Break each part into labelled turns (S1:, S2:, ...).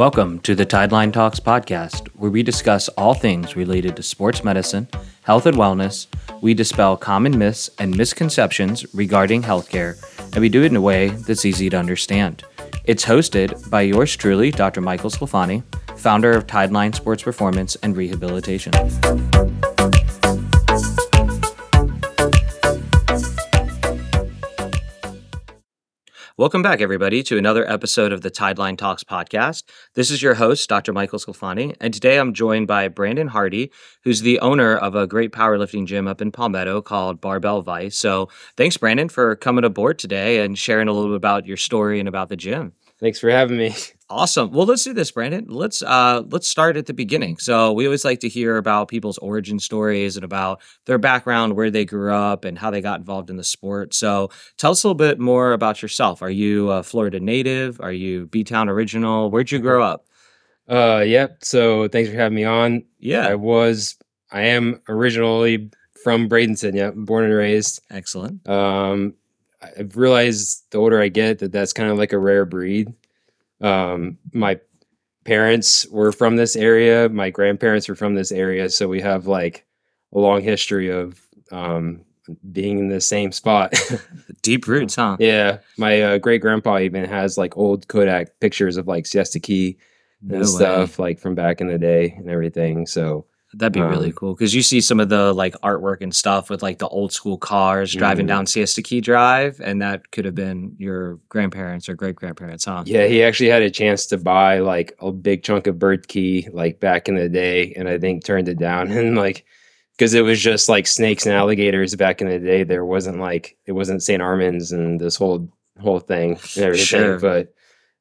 S1: Welcome to the Tideline Talks podcast, where we discuss all things related to sports medicine, health and wellness. We dispel common myths and misconceptions regarding healthcare, and we do it in a way that's easy to understand. It's hosted by yours truly, Dr. Michael Sclafani, founder of Tideline Sports Performance and Rehabilitation. Welcome back, everybody, to another episode of the Tideline Talks podcast. This is your host, Dr. Michael Sclafani, and today I'm joined by Brandon Hardy, who's the owner of a great powerlifting gym up in Palmetto called Barbell Vice. So, thanks, Brandon, for coming aboard today and sharing a little bit about your story and about the gym.
S2: Thanks for having me.
S1: Awesome. Well, let's do this, Brandon. Let's uh let's start at the beginning. So we always like to hear about people's origin stories and about their background, where they grew up, and how they got involved in the sport. So tell us a little bit more about yourself. Are you a Florida native? Are you B Town original? Where'd you grow up?
S2: Uh, yep. So thanks for having me on.
S1: Yeah,
S2: I was, I am originally from Bradenton. Yeah, born and raised.
S1: excellent.
S2: Um, I've realized the older I get that that's kind of like a rare breed. Um, my parents were from this area. My grandparents were from this area, so we have like a long history of um, being in the same spot.
S1: Deep roots, huh?
S2: yeah, my uh, great grandpa even has like old Kodak pictures of like Siesta Key
S1: No
S2: and
S1: way.
S2: stuff like from back in the day and everything. So
S1: That'd be really
S2: Um,
S1: cool because you see some of the like artwork and stuff with like the old school cars driving
S2: Mhm.
S1: down Siesta Key Drive, and that could have been your grandparents or great grandparents, huh?
S2: yeah, he actually had a chance to buy like a big chunk of bird key like back in the day, and I think turned it down and like because it was just like snakes and alligators back in the day. There wasn't like it wasn't St. Armand's and this whole whole thing and everything.
S1: Sure.
S2: But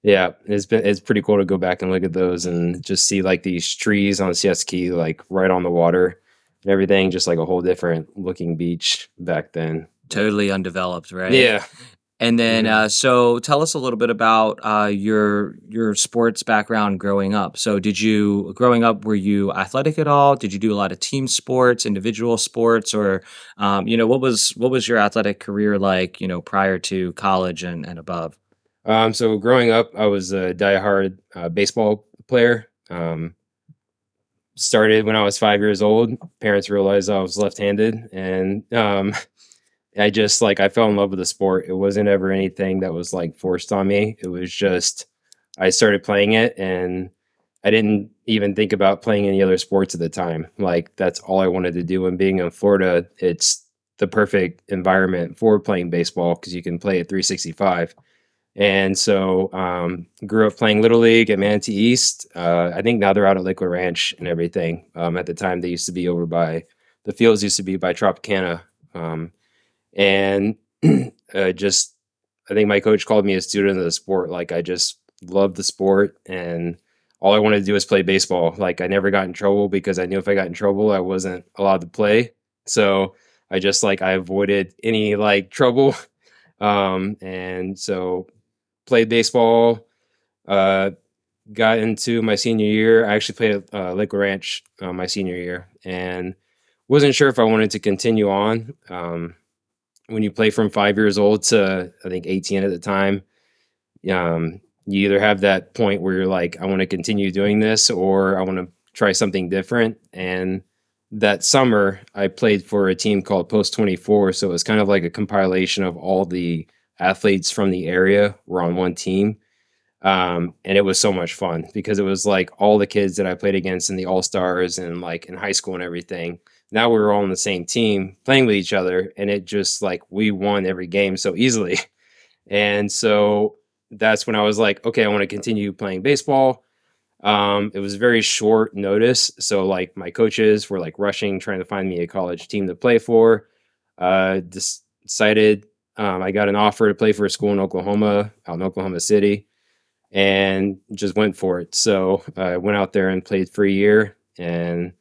S2: yeah, it's been it's pretty cool to go back and look at those and just see like these trees on Siesta Key like right on the water and everything, just like a whole different looking beach back then.
S1: Totally undeveloped, right?
S2: Yeah.
S1: And then,
S2: Mhm.
S1: uh, so tell us a little bit about uh, your your sports background growing up. So, did you growing up were you athletic at all? Did you do a lot of team sports, individual sports, or um, you know what was what was your athletic career like? You know, prior to college and, and above.
S2: Um, so growing up, I was a diehard uh, baseball player. Um, started when I was five years old. Parents realized I was left-handed, and um, I just like I fell in love with the sport. It wasn't ever anything that was like forced on me. It was just I started playing it, and I didn't even think about playing any other sports at the time. Like that's all I wanted to do. And being in Florida, it's the perfect environment for playing baseball because you can play at 365. And so um, grew up playing Little League at Manatee East. Uh, I think now they're out at Lakewood Ranch and everything. Um, at the time, they used to be over by the fields used to be by Tropicana. Um, and uh, just, I think my coach called me a student of the sport. Like I just loved the sport and all I wanted to do was play baseball. Like I never got in trouble because I knew if I got in trouble, I wasn't allowed to play. So I just like, I avoided any like trouble. Um, and so played baseball. Uh, got into my senior year. I actually played at uh, Lakewood Ranch uh, my senior year, and wasn't sure if I wanted to continue on. Um, when you play from five years old to I think 18 at the time, um, you either have that point where you're like, I want to continue doing this, or I want to try something different. And that summer, I played for a team called Post 24. So it was kind of like a compilation of all the athletes from the area were on one team. Um, and it was so much fun because it was like all the kids that I played against in the All Stars and like in high school and everything. Now we were all on the same team playing with each other, and it just like we won every game so easily. And so that's when I was like, okay, I want to continue playing baseball. Um, it was very short notice. So like my coaches were like rushing, trying to find me a college team to play for. Uh, decided um, I got an offer to play for a school in Oklahoma, out in Oklahoma City, and just went for it. So I went out there and played for a year and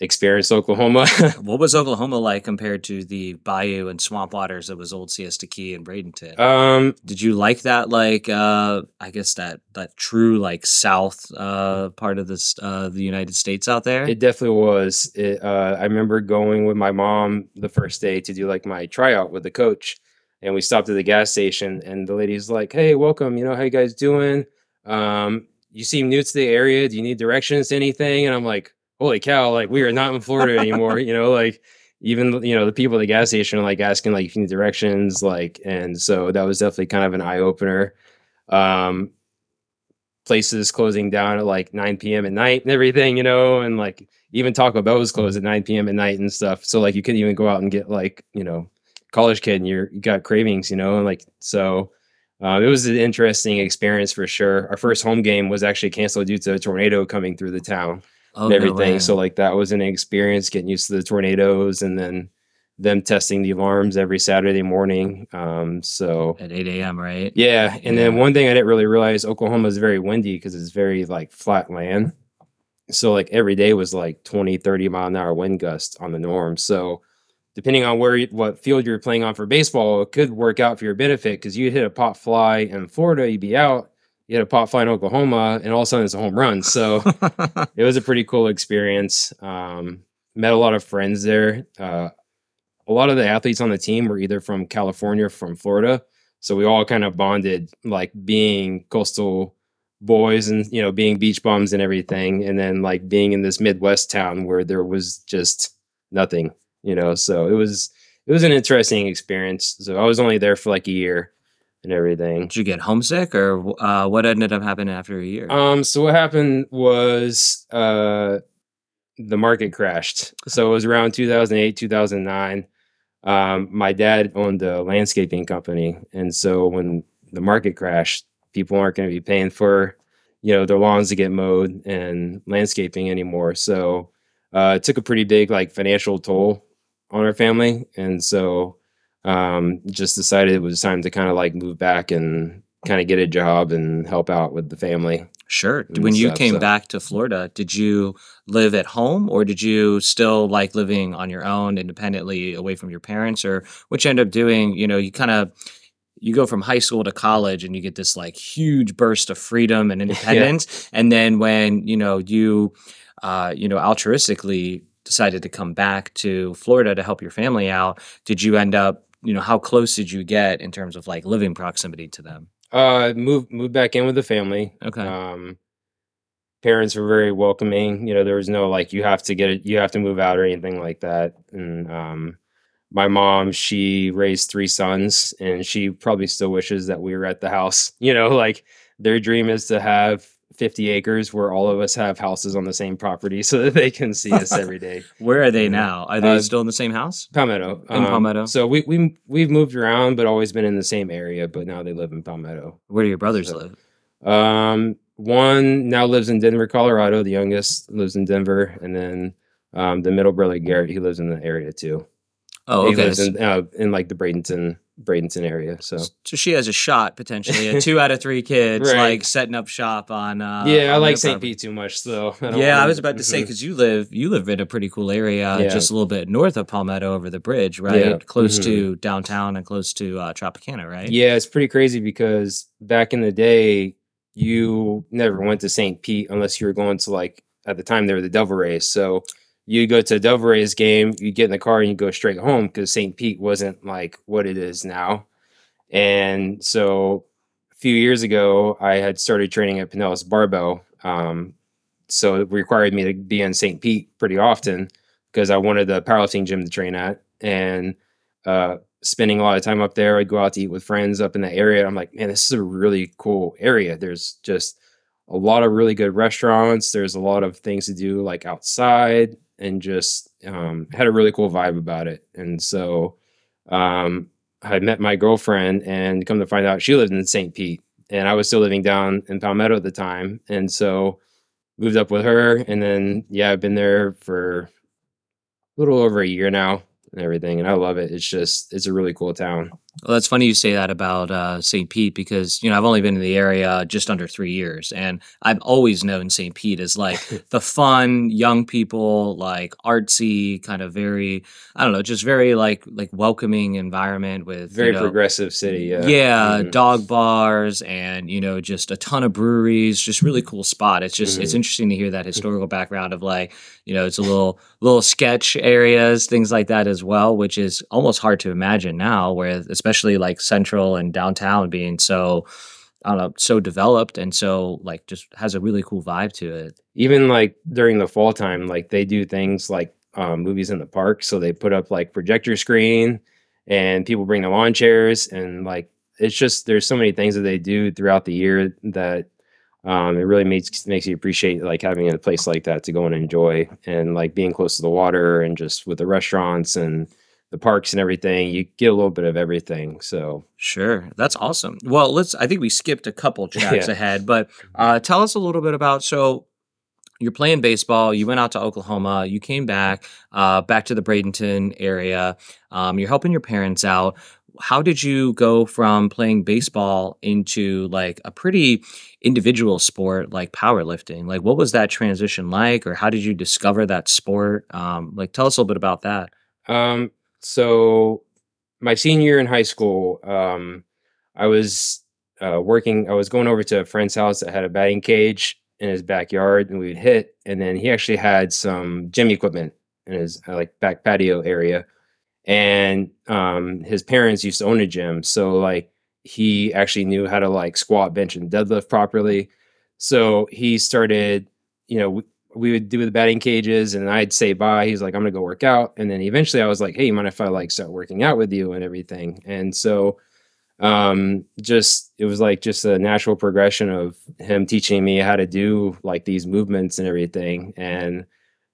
S2: experienced Oklahoma.
S1: What was Oklahoma like compared to the bayou and swamp waters that was Old Siesta Key and Bradenton?
S2: um,
S1: Did you like that, like uh, I guess that that true like South uh, part of this uh, the United States out there?
S2: It definitely was. It, uh, I remember going with my mom the first day to do like my tryout with the coach, and we stopped at the gas station, and the lady's like, "Hey, welcome. You know how you guys doing? Um, you seem new to the area. Do you need directions to anything? And I'm like, holy cow, like we are not in Florida anymore. you know, like even you know the people at the gas station are like asking like if you need directions, like, and so that was definitely kind of an eye opener. Um, places closing down at like 9 p.m. at night and everything, you know, and like even Taco Bell was closed at 9 p.m. at night and stuff. So like you couldn't even go out and get like you know college kid and you're you got cravings, you know, and like so. Uh, it was an interesting experience for sure. Our first home game was actually canceled due to a tornado coming through the town
S1: Oh,
S2: and everything.
S1: way.
S2: so like that was an experience getting used to the tornadoes and then them testing the alarms every Saturday morning. Um, so
S1: at 8 a.m., right?
S2: yeah, and then one thing I didn't really realize Oklahoma is very windy because it's very like flat land. So like every day was like 20, 30 mile an hour wind gusts on the norm. So depending on where you, what field you're playing on for baseball, it could work out for your benefit because you hit a pop fly in Florida, you'd be out. You hit a pop fly in Oklahoma, and all of a sudden it's a home run. So it was a pretty cool experience. Um, met a lot of friends there. Uh, a lot of the athletes on the team were either from California or from Florida. So we all kind of bonded, like being coastal boys and, you know, being beach bums and everything. And then like being in this Midwest town where there was just nothing, you know. So it was, it was an interesting experience. So I was only there for like a year and everything.
S1: Did you get homesick, or uh, what ended up happening after a year?
S2: Um, so what happened was uh the market crashed. So it was around 2008, 2009. Um, my dad owned a landscaping company, and so when the market crashed, people aren't going to be paying for you know their lawns to get mowed and landscaping anymore. So uh, it took a pretty big like financial toll on our family, and so um, just decided it was time to kind of like move back and kind of get a job and help out with the family.
S1: Sure. When you came
S2: so-
S1: back to Florida, did you live at home or did you still like living on your own independently away from your parents? Or what you end up doing, you know, you kind of you go from high school to college and you get this like huge burst of freedom and independence. And then when, you know, you uh, you know, altruistically decided to come back to Florida to help your family out, did you end up, you know, how close did you get in terms of like living proximity to them?
S2: Uh, moved moved back in with the family.
S1: Okay.
S2: Um, parents were very welcoming. You know, there was no like you have to get it, you have to move out or anything like that. And um, my mom, she raised three sons, and she probably still wishes that we were at the house. You know, like their dream is to have 50 acres where all of us have houses on the same property so that they can see us every day.
S1: Where are they now? Are they
S2: Uh,
S1: still in the same house?
S2: Palmetto.
S1: In Palmetto?
S2: So we we we've moved around, but always been in the same area. But now they live in Palmetto.
S1: Where do your brothers
S2: so-
S1: live?
S2: Um, one now lives in Denver, Colorado. The youngest lives in Denver, and then um, the middle brother Garrett, he lives in the area too.
S1: Oh,
S2: He
S1: okay.
S2: lives in uh, in like the Bradenton Bradenton area. So
S1: so she has a shot potentially. A two out of three kids
S2: Right.
S1: like setting up shop on. Uh,
S2: yeah, I like St. Pete too much, so
S1: Yeah, I was about to say because you live you live in a pretty cool area,
S2: Yeah.
S1: just a little bit north of Palmetto over the bridge, right?
S2: Yeah,
S1: Close
S2: mhm.
S1: to downtown and close to uh, Tropicana, right?
S2: Yeah, it's pretty crazy because back in the day, you never went to St. Pete unless you were going to like at the time they were the Devil Rays. So you go to Devil game, you get in the car and you go straight home because St. Pete wasn't like what it is now. And so a few years ago, I had started training at Pinellas Barbell. Um, so it required me to be in St. Pete pretty often because I wanted the powerlifting gym to train at. And uh, spending a lot of time up there. I'd go out to eat with friends up in the area. I'm like, man, this is a really cool area. There's just a lot of really good restaurants. There's a lot of things to do like outside and just um, had a really cool vibe about it. And so um, I met my girlfriend and come to find out she lived in St. Pete and I was still living down in Palmetto at the time. And so moved up with her. And then, yeah, I've been there for a little over a year now and everything. And I love it. It's just, it's a really cool town.
S1: Well, that's funny you say that about uh, St. Pete because you know I've only been in the area just under three years, and I've always known St. Pete as like the fun, young people, like artsy, kind of very, I don't know, just very like like welcoming environment with
S2: Very
S1: you know,
S2: progressive city. Yeah.
S1: yeah,
S2: Mhm.
S1: dog bars and you know just a ton of breweries just really cool spot it's just it's
S2: Mhm.
S1: interesting to hear that historical background of like you know it's a little little sketch areas things like that as well which is almost hard to imagine now where especially like central and downtown being so I don't know, so developed and so like just has a really cool vibe to it.
S2: even like during the fall time, like they do things like um, movies in the park. So they put up like projector screen, and people bring their lawn chairs, and like it's just there's so many things that they do throughout the year that um, it really makes makes you appreciate like having a place like that to go and enjoy, and like being close to the water, and just with the restaurants and the parks and everything, you get a little bit of everything. So
S1: Sure, that's awesome. Well, let's. I think we skipped a couple tracks
S2: Yeah.
S1: ahead, but uh, tell us a little bit about. So, you're playing baseball. You went out to Oklahoma. You came back, uh, back to the Bradenton area. Um, you're helping your parents out. How did you go from playing baseball into like a pretty individual sport like powerlifting? Like, what was that transition like, or how did you discover that sport? Um, like, tell us a little bit about that.
S2: Um, so my senior year in high school, um, I was uh, working. I was going over to a friend's house that had a batting cage in his backyard, and we would hit. And then he actually had some gym equipment in his uh, like back patio area, and um, his parents used to own a gym, so like he actually knew how to like squat, bench, and deadlift properly. So he started, you know, we, would do the batting cages and I'd say bye. He's like, I'm gonna go work out. And then eventually I was like, Hey, you mind if I like start working out with you and everything? And so um just it was like just a natural progression of him teaching me how to do like these movements and everything. And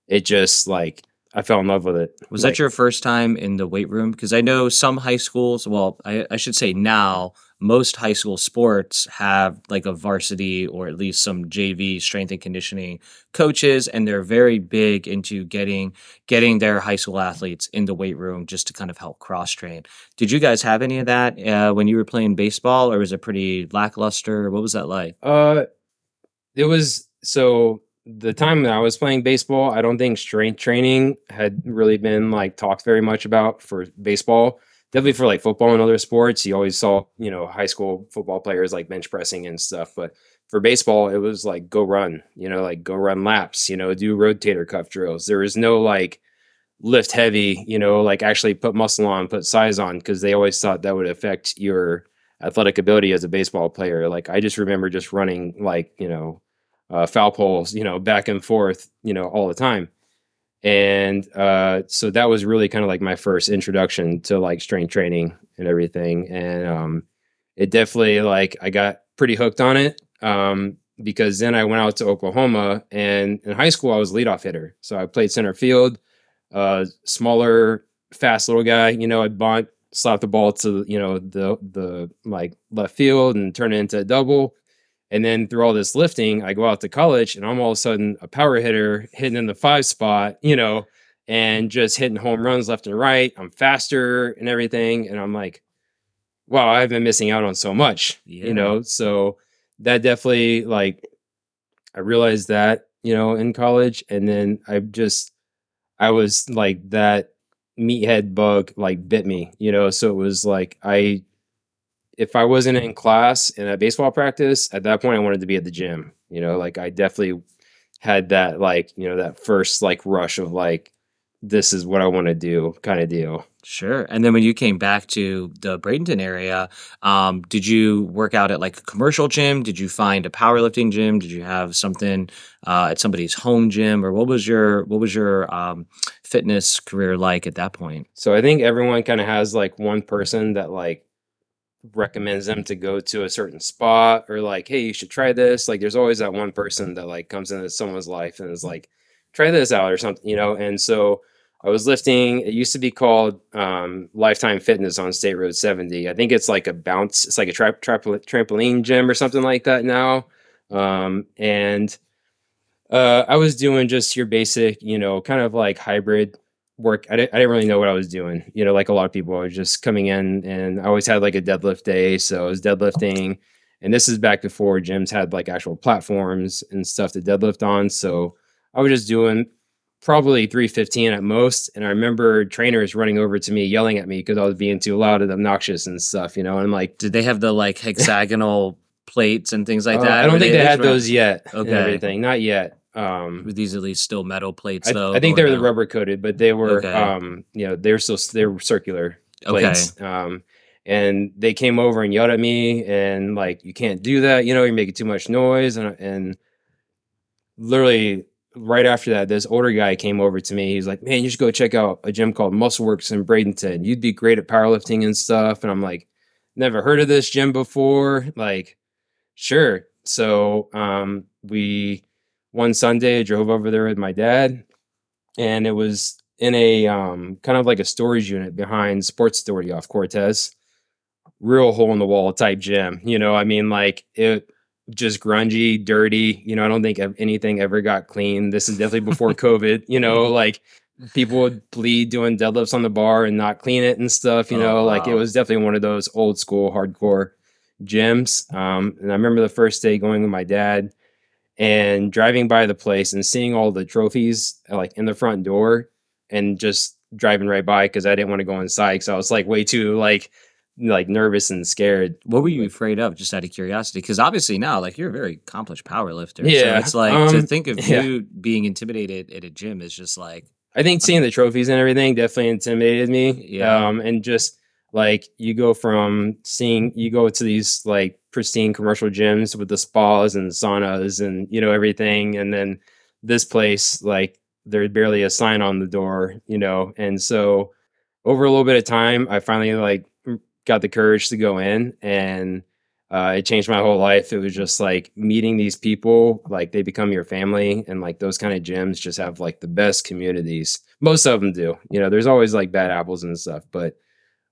S2: it just like I fell in love with it.
S1: Was
S2: Like,
S1: that your first time in the weight room? Because I know some high schools, well, I, I should say now, most high school sports have like a varsity or at least some JV strength and conditioning coaches, and they're very big into getting getting their high school athletes in the weight room just to kind of help cross train. Did you guys have any of that uh, when you were playing baseball, or was it pretty lackluster? What was that like?
S2: Uh, it was so the time that I was playing baseball, I don't think strength training had really been like talked very much about for baseball. Definitely for like football and other sports, you always saw you know high school football players like bench pressing and stuff. But for baseball, it was like go run, you know, like go run laps, you know, do rotator cuff drills. There was no like lift heavy, you know, like actually put muscle on, put size on, because they always thought that would affect your athletic ability as a baseball player. Like I just remember just running like, you know, uh, foul poles, you know, back and forth, you know, all the time. And uh, so that was really kind of like my first introduction to like strength training and everything. And um, it definitely like I got pretty hooked on it um, because then I went out to Oklahoma and in high school I was leadoff hitter. So I played center field, uh, smaller, fast little guy. You know, I'd bunt, slap the ball to you know the the like left field and turn it into a double. And then through all this lifting, I go out to college and I'm all of a sudden a power hitter hitting in the five spot, you know, and just hitting home runs left and right. I'm faster and everything. And I'm like, wow, I've been missing out on so much,
S1: Yeah.
S2: you know? So that definitely like, I realized that, you know, in college. And then I just, I was like that meathead bug like bit me, you know? So it was like, I, if I wasn't in class in a baseball practice, at that point I wanted to be at the gym. You know, like I definitely had that like, you know, that first like rush of like, this is what I want to do kind of deal.
S1: Sure. And then when you came back to the Bradenton area, um, did you work out at like a commercial gym? Did you find a powerlifting gym? Did you have something uh, at somebody's home gym, or what was your what was your um, fitness career like at that point?
S2: So I think everyone kind of has like one person that like recommends them to go to a certain spot or like, hey, you should try this. Like there's always that one person that like comes into someone's life and is like, try this out or something, you know? And so I was lifting, it used to be called um, Lifetime Fitness on State Road 70. I think it's like a bounce, it's like a tra- tra- trampoline gym or something like that now. Um, and uh, I was doing just your basic, you know, kind of like hybrid work. I didn't, I didn't really know what I was doing. You know, like a lot of people, I was just coming in and I always had like a deadlift day. So I was deadlifting. And this is back before gyms had like actual platforms and stuff to deadlift on. So I was just doing probably 315 at most. And I remember trainers running over to me yelling at me because I was being too loud and obnoxious and stuff, you know, and I'm like,
S1: Did they have the like hexagonal plates and things like
S2: uh,
S1: that?
S2: I don't think they had
S1: just
S2: those yet.
S1: Okay.
S2: everything. Not yet. Um,
S1: Were these at least still metal plates
S2: I,
S1: though?
S2: I think they were the rubber coated, but they were,
S1: Okay.
S2: um, you know, they were still they were circular
S1: Okay.
S2: plates. Um, and they came over and yelled at me and like you can't do that you know you're making too much noise and and literally right after that this older guy came over to me he's like man you should go check out a gym called Muscle Works in bradenton you'd be great at powerlifting and stuff and i'm like never heard of this gym before like sure so um we one sunday I drove over there with my dad and it was in a um kind of like a storage unit behind sports authority off cortez real hole in the wall type gym. You know, I mean, like it just grungy, dirty. You know, I don't think anything ever got clean. This is definitely before COVID. You know, like people would bleed doing deadlifts on the bar and not clean it and stuff. You oh, know, wow. like it was definitely one of those old school hardcore gyms. Um, and I remember the first day going with my dad and driving by the place and seeing all the trophies like in the front door and just driving right by because I didn't want to go inside because I was like way too like like nervous and scared.
S1: What were you afraid of, just out of curiosity? Because obviously now, like you're a very accomplished power lifter. Yeah, so it's like um, to think of yeah. you being intimidated at a gym is just like.
S2: I think seeing the trophies and everything definitely intimidated me. Yeah, um, and just like you go from seeing you go to these like pristine commercial gyms with the spas and saunas and you know everything, and then this place like there's barely a sign on the door, you know, and so over a little bit of time, I finally like got the courage to go in and uh, it changed my whole life. It was just like meeting these people, like they become your family, and like those kind of gyms just have like the best communities. Most of them do. You know, there's always like bad apples and stuff, but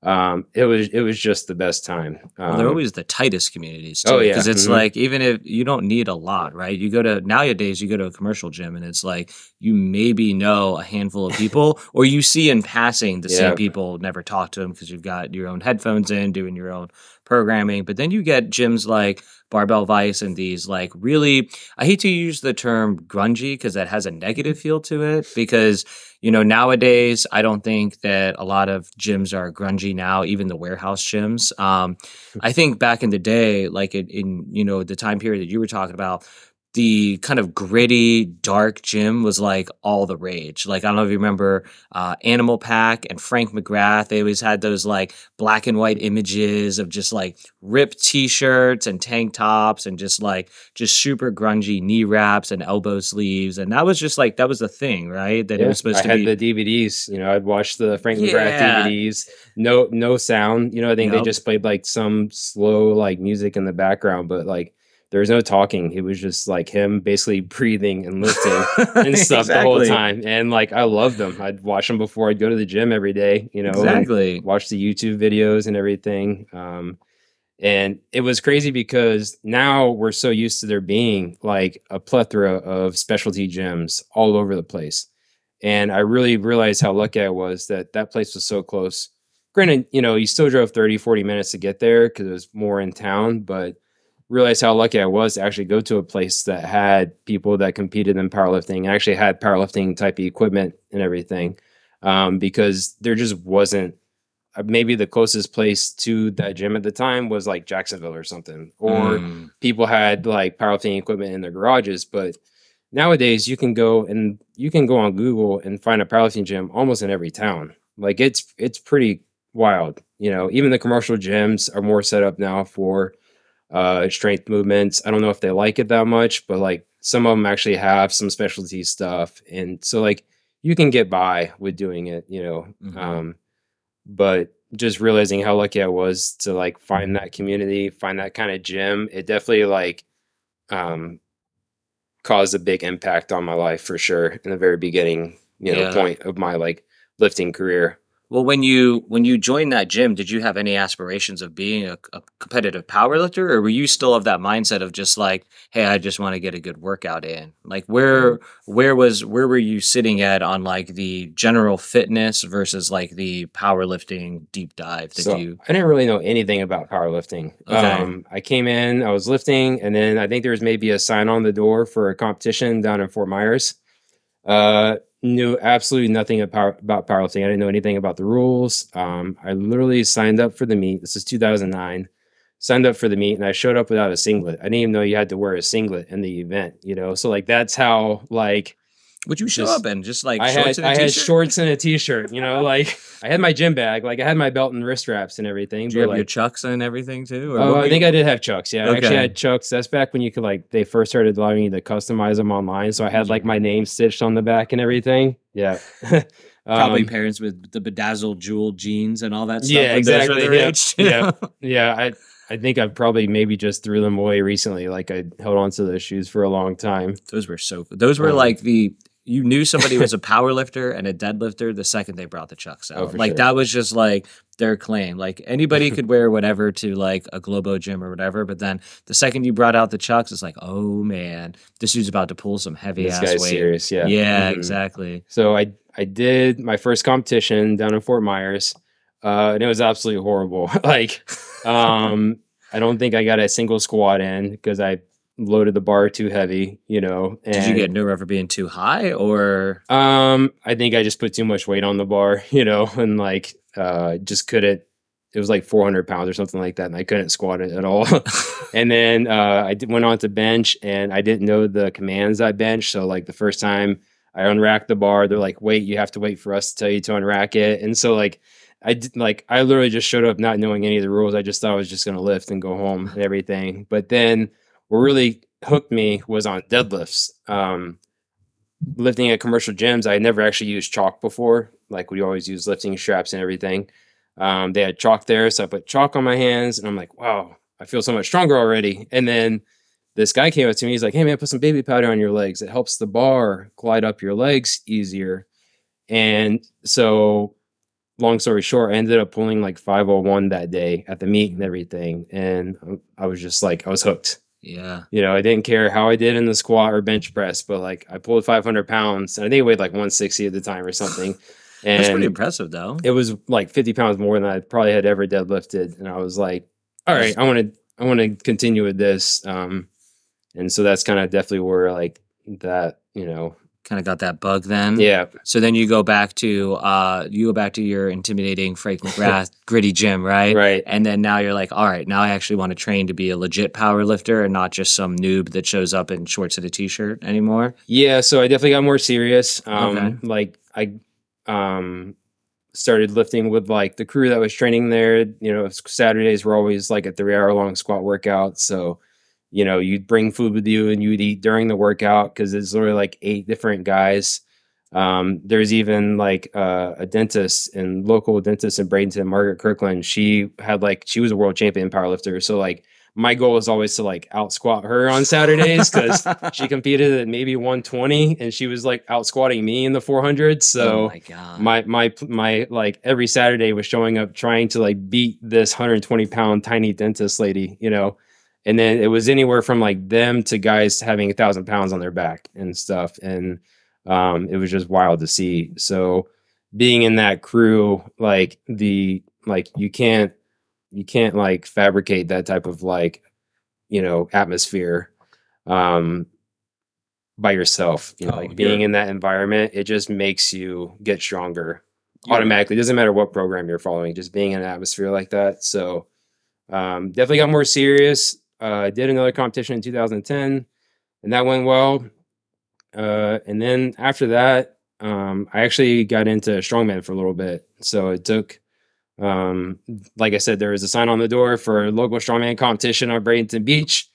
S2: um, it was it was just the best time.
S1: Um, well, they're um, always the tightest communities too. Oh yeah, because it's mm-hmm. like even if you don't need a lot, right? You go to nowadays you go to a commercial gym and it's like you maybe know a handful of people, or you see in passing the yeah. same people, never talk to them because you've got your own headphones in, doing your own programming. But then you get gyms like Barbell Vice and these like really, I hate to use the term grungy because that has a negative feel to it because you know, nowadays, I don't think that a lot of gyms are grungy now, even the warehouse gyms. Um, I think back in the day, like in, in, you know, the time period that you were talking about, the kind of gritty, dark gym was like all the rage. Like I don't know if you remember uh, Animal Pak and Frank McGrath. They always had those like black and white images of just like ripped T-shirts and tank tops and just like just super grungy knee wraps and elbow sleeves. And that was just like that was the thing, right? That
S2: yeah,
S1: it was supposed
S2: I
S1: to
S2: had be. the DVDs. You know, I'd watch the Frank yeah. McGrath DVDs. No, no sound. You know, I think they just played like some slow like music in the background, but like there was no talking. It was just like him basically breathing and lifting and stuff exactly. the whole time. And like I loved them. I'd watch them before I'd go to the gym every day, you know,
S1: exactly.
S2: watch the YouTube videos and everything. Um, and it was crazy because now we're so used to there being like a plethora of specialty gyms all over the place. And I really realized how lucky I was that that place was so close. Granted, you know, you still drove 30, 40 minutes to get there because it was more in town, but realized how lucky I was to actually go to a place that had people that competed in powerlifting, and actually had powerlifting type of equipment and everything, um, because there just wasn't. Uh, maybe the closest place to that gym at the time was like Jacksonville or something, or mm. people had like powerlifting equipment in their garages. But nowadays, you can go and you can go on Google and find a powerlifting gym almost in every town. Like it's it's pretty wild. You know, even the commercial gyms are more set up now for uh, strength movements. I don't know if they like it that much, but like some of them actually have some specialty stuff, and so like you can get by with doing it, you know. Mm-hmm. Um, but just realizing how lucky I was to like find that community, find that kind of gym, it definitely like um, caused a big impact on my life for sure in the very beginning, you know, yeah. point of my like lifting career.
S1: Well, when you when you joined that gym, did you have any aspirations of being a, a competitive powerlifter, or were you still of that mindset of just like, hey, I just want to get a good workout in? Like, where where was where were you sitting at on like the general fitness versus like the powerlifting deep dive?
S2: Did so you? I didn't really know anything about powerlifting. Okay. Um, I came in, I was lifting, and then I think there was maybe a sign on the door for a competition down in Fort Myers. Uh, knew absolutely nothing about, about powerlifting. I didn't know anything about the rules. Um, I literally signed up for the meet. This is 2009. Signed up for the meet and I showed up without a singlet. I didn't even know you had to wear a singlet in the event, you know? So like that's how like
S1: Would you show
S2: Just-
S1: up in just like
S2: I
S1: shorts
S2: had
S1: and a
S2: I had
S1: t-shirt?
S2: shorts and a t-shirt. You know, like I had my gym bag, like I had my belt and wrist wraps and everything.
S1: Do you
S2: but,
S1: have your chucks and everything too?
S2: Oh, I think
S1: you-
S2: I did have Chucks. Yeah, I actually had Chucks. That's back when you could like they first started allowing you to customize them online. So I had like my name stitched on the back and everything. Yeah,
S1: probably
S2: Um,
S1: parents with the bedazzled jeweled jeans and all that stuff.
S2: Yeah,
S1: when those were
S2: exactly, yeah, yeah. yeah. I I think I probably maybe just threw them away recently. Like I held on to those shoes for a long time.
S1: those were so. Those were
S2: Um,
S1: like the. You knew somebody was a power lifter and a deadlifter the second they brought the chucks out.
S2: Oh,
S1: like
S2: sure.
S1: that was just like their claim. Like anybody could wear whatever to like a Globo gym or whatever, but then the second you brought out the chucks, it's like, oh man, this dude's about to pull some heavy
S2: This
S1: ass
S2: guy's
S1: weight.
S2: serious. Yeah.
S1: Yeah,
S2: Mhm.
S1: exactly.
S2: So I I did my first competition down in Fort Myers, uh, and it was absolutely horrible. like, um, I don't think I got a single squat in because I loaded the bar too heavy. You know, and
S1: Did you get nerve for being too high or
S2: Um, I think I just put too much weight on the bar. You know, and like uh, just couldn't. It was like 400 pounds or something like that, and I couldn't squat it at all. and then uh, I went on to bench, and I didn't know the commands I bench. So like the first time I unracked the bar, they're like, "Wait, you have to wait for us to tell you to unrack it." And so like I did, like I literally just showed up not knowing any of the rules. I just thought I was just gonna lift and go home and everything. But then what really hooked me was on deadlifts. Um, lifting at commercial gyms, I had never actually used chalk before. Like we always use lifting straps and everything. Um, they had chalk there, so I put chalk on my hands, and I'm like, wow, I feel so much stronger already. And then this guy came up to me. He's like, hey man, put some baby powder on your legs. It helps the bar glide up your legs easier. And so, long story short, I ended up pulling like 501 that day at the meet and everything. And I was just like, I was hooked.
S1: Yeah.
S2: You know, I didn't care how I did in the squat or bench press, but like I pulled 500 pounds and I think I weighed like 160 at the time or something. And
S1: That's pretty impressive though.
S2: it was like 50 pounds more than I probably had ever deadlifted. And I was like, all right, I want to, I want to continue with this. Um, and so that's kind of definitely where like that, you know,
S1: Kind of got that bug then.
S2: yeah,
S1: So then you go back to uh you go back to your intimidating Frank McGrath gritty gym, right?
S2: right.
S1: And then now you're like, all right, now I actually want to train to be a legit power lifter and not just some noob that shows up in shorts and a t-shirt anymore.
S2: Yeah, so I definitely got more serious. Um,
S1: Okay.
S2: like I um started lifting with like the crew that was training there. You know, Saturdays were always like a three hour long squat workout. So, you know, you'd bring food with you and you'd eat during the workout because it's literally like eight different guys. Um, there's even like uh, a dentist and local dentist in Bradenton, Margaret Kirkland. She had like she was a world champion powerlifter. So like my goal is always to like out squat her on Saturdays because she competed at maybe 120 and she was like out squatting me in the 400
S1: oh
S2: so
S1: my god.
S2: my my my like every saturday was showing up trying to like beat this 120 pound tiny dentist lady you know and then it was anywhere from like them to guys having a thousand pounds on their back and stuff. And um it was just wild to see. So being in that crew like the like you can't you can't like fabricate that type of like you know atmosphere um by yourself. You know
S1: Oh,
S2: like being
S1: you're-
S2: in that environment it just makes you get stronger
S1: You're-
S2: automatically. Doesn't matter what program you're following just being in an atmosphere like that. So um definitely got more serious uh I did another competition in 2010 and that went well. Uh and then after that um i actually got into strongman for a little bit. So it took um like i said there was a sign on the door for a local strongman competition on bradenton beach.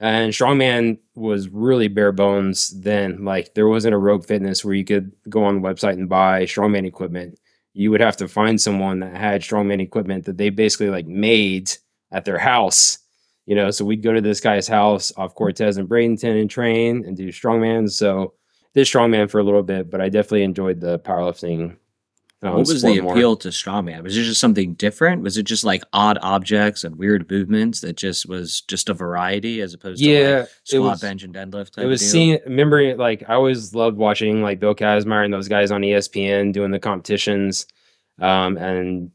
S2: And strongman was really bare bones then. Like there wasn't a rogue fitness where you could go on the website and buy strongman equipment. You would have to find someone that had strongman equipment that they basically like made at their house you know so we'd go to this guy's house off cortez and bradenton and train and do strongman so did strongman for a little bit but i definitely enjoyed the powerlifting um,
S1: what was the
S2: more.
S1: appeal to strongman? Was it just something different? Was it just like odd objects and weird movements that just was just a variety as opposed to
S2: yeah
S1: like
S2: it
S1: squat,
S2: was,
S1: bench, and deadlift?
S2: It was seeing remember like i always loved watching like bill Kazmaier and those guys on espn doing the competitions um and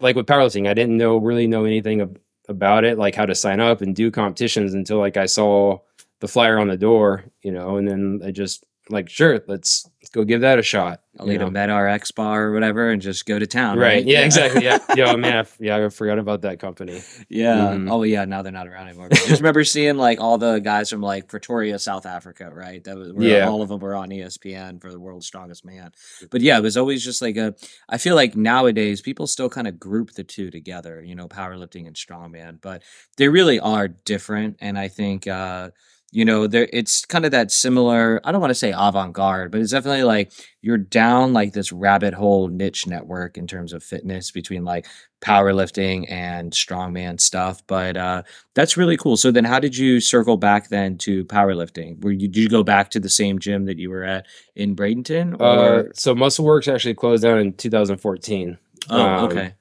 S2: like with powerlifting i didn't know really know anything ab- about it like how to sign up and do competitions until like i saw the flyer on the door you know and then i just like, sure, let's, let's go give that a shot.
S1: I'll
S2: you
S1: a
S2: know?
S1: Met-Rx bar or whatever and just go to town.
S2: Right.
S1: Right.
S2: Yeah, exactly. Yeah. Yo, man. I f- yeah, I forgot about that company.
S1: Yeah.
S2: Mhm.
S1: Oh, yeah. Now they're not around anymore. But I just remember seeing like all the guys from like Pretoria, South Africa, right? That was where
S2: Yeah.
S1: all of them were on ESPN for the world's strongest man. But yeah, it was always just like a. I feel like nowadays people still kind of group the two together, you know, powerlifting and strongman, but they really are different. And I think. uh you know, there it's kind of that similar. I don't want to say avant-garde, but it's definitely like you're down like this rabbit hole niche network in terms of fitness between like powerlifting and strongman stuff. But uh, that's really cool. So then, how did you circle back then to powerlifting? Were you did you go back to the same gym that you were at in Bradenton?
S2: Uh, so Muscle Works actually closed down in 2014.
S1: oh,
S2: um,
S1: okay,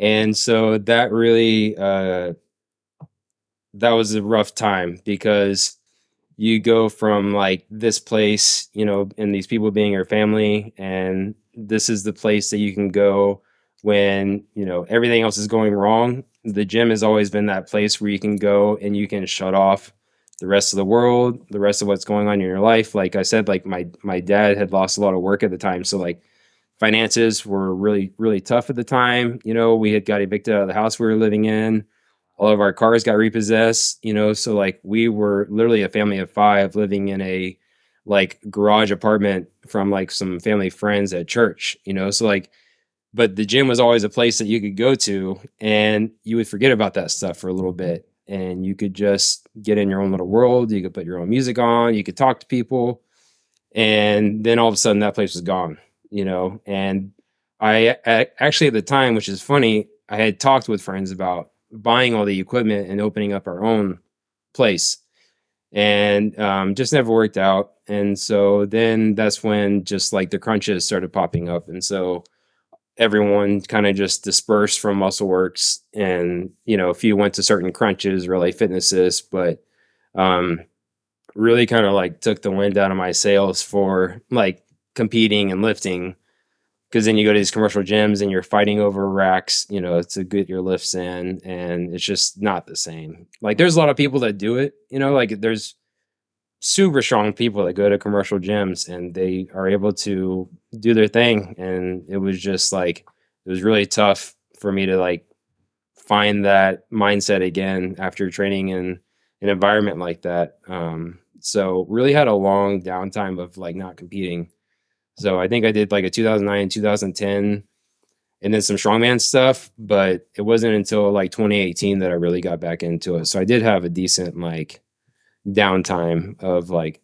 S2: and so that really uh that was a rough time because you go from like this place you know and these people being your family and this is the place that you can go when you know everything else is going wrong. The gym has always been that place where you can go and you can shut off the rest of the world the rest of what's going on in your life. Like i said like my my dad had lost a lot of work at the time so like finances were really really tough at the time. You know we had got evicted out of the house we were living in all of our cars got repossessed you know so like we were literally a family of five living in a like garage apartment from like some family friends at church you know so like but the gym was always a place that you could go to and you would forget about that stuff for a little mm-hmm. bit. And you could just get in your own little world you could put your own music on you could talk to people and then all of a sudden that place was gone you know and I actually at the time which is funny i had talked with friends about buying all the equipment and opening up our own place. And um, just never worked out. And so then that's when just like the crunches started popping up. And so everyone kind of just dispersed from Muscle Works and you know a few went to certain crunches relay fitnesses. But um really kind of like took the wind out of my sails for like competing and lifting because then you go to these commercial gyms and you're fighting over racks you know to get your lifts in and it's just not the same. Like there's a lot of people that do it you know like there's super strong people that go to commercial gyms and they are able to do their thing. And it was just like it was really tough for me to like find that mindset again after training in an environment like that. Um so really had a long downtime of like not competing so i think i did like a 2009 2010 and then some strongman stuff but it wasn't until like 2018 that i really got back into it so i did have a decent like downtime of like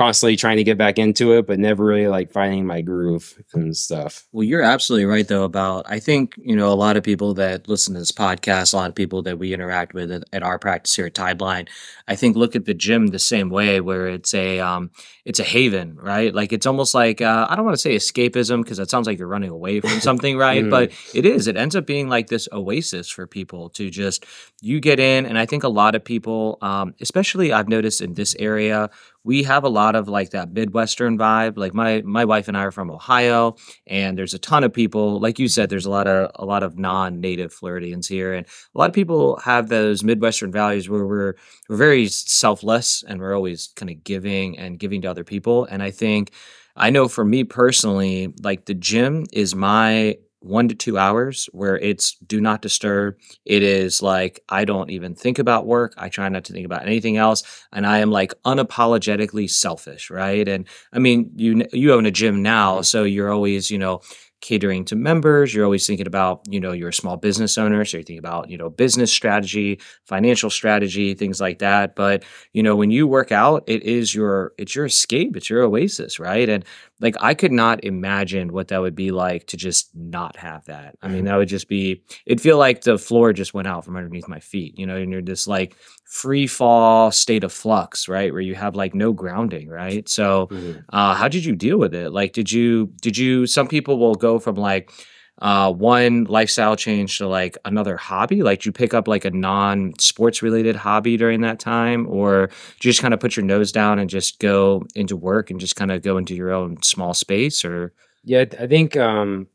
S2: constantly trying to get back into it, but never really like finding my groove and stuff.
S1: Well, you're absolutely right, though, about I think, you know, a lot of people that listen to this podcast, a lot of people that we interact with at, at our practice here at Tideline, I think look at the gym the same way, where it's a um, it's a haven, right? Like it's almost like uh, I don't want to say escapism because that sounds like you're running away from something, right?
S2: Mhm.
S1: But it is. It ends up being like this oasis for people to just you get in, and I think a lot of people, um, especially I've noticed in this area, we have a lot of like that midwestern vibe like my my wife and i are from ohio and there's a ton of people like you said there's a lot of a lot of non-native floridians here and a lot of people have those midwestern values where we're we're very selfless and we're always kind of giving and giving to other people and i think i know for me personally like the gym is my one to two hours where it's do not disturb. It is like i don't even think about work. I try not to think about anything else and I am like unapologetically selfish, right? And I mean, you you own a gym now, so you're always, you know, catering to members. You're always thinking about, you know, you're a small business owner, so you're thinking about, you know, business strategy, financial strategy, things like that. But you know, when you work out, it is your it's your escape, it's your oasis, right? And like I could not imagine what that would be like to just not have that. I mean, that would just be it'd feel like the floor just went out from underneath my feet, you know, and you're just like free fall state of flux, right? Where you have like no grounding, right? So uh, how did you deal with it? Like, did you did you? Some people will go from like uh, one lifestyle change to like another hobby. Like, you pick up like a non sports related hobby during that time, or you just kind of put your nose down and just go into work and just kind of go into your own small space? Or
S2: Yeah, I think um,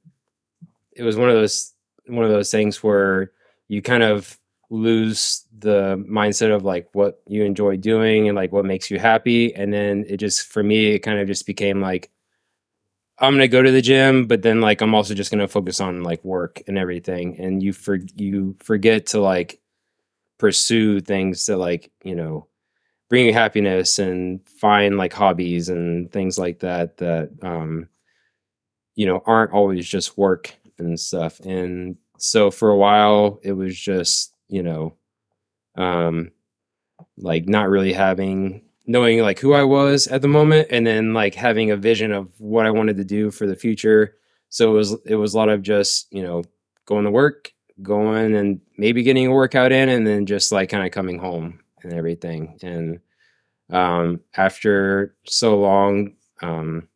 S2: it was one of those one of those things where you kind of lose the mindset of like what you enjoy doing and like what makes you happy. And then it just, for me, it kind of just became like, I'm gonna go to the gym, but then like I'm also just gonna focus on like work and everything. And you for you forget to like pursue things that like you know bring you happiness and find like hobbies and things like that that um you know aren't always just work and stuff. And so for a while it was just you know um like not really having knowing like who I was at the moment and then like having a vision of what I wanted to do for the future. So it was it was a lot of just, you know, going to work, going and maybe getting a workout in and then just like kind of coming home and everything. And um after so long, um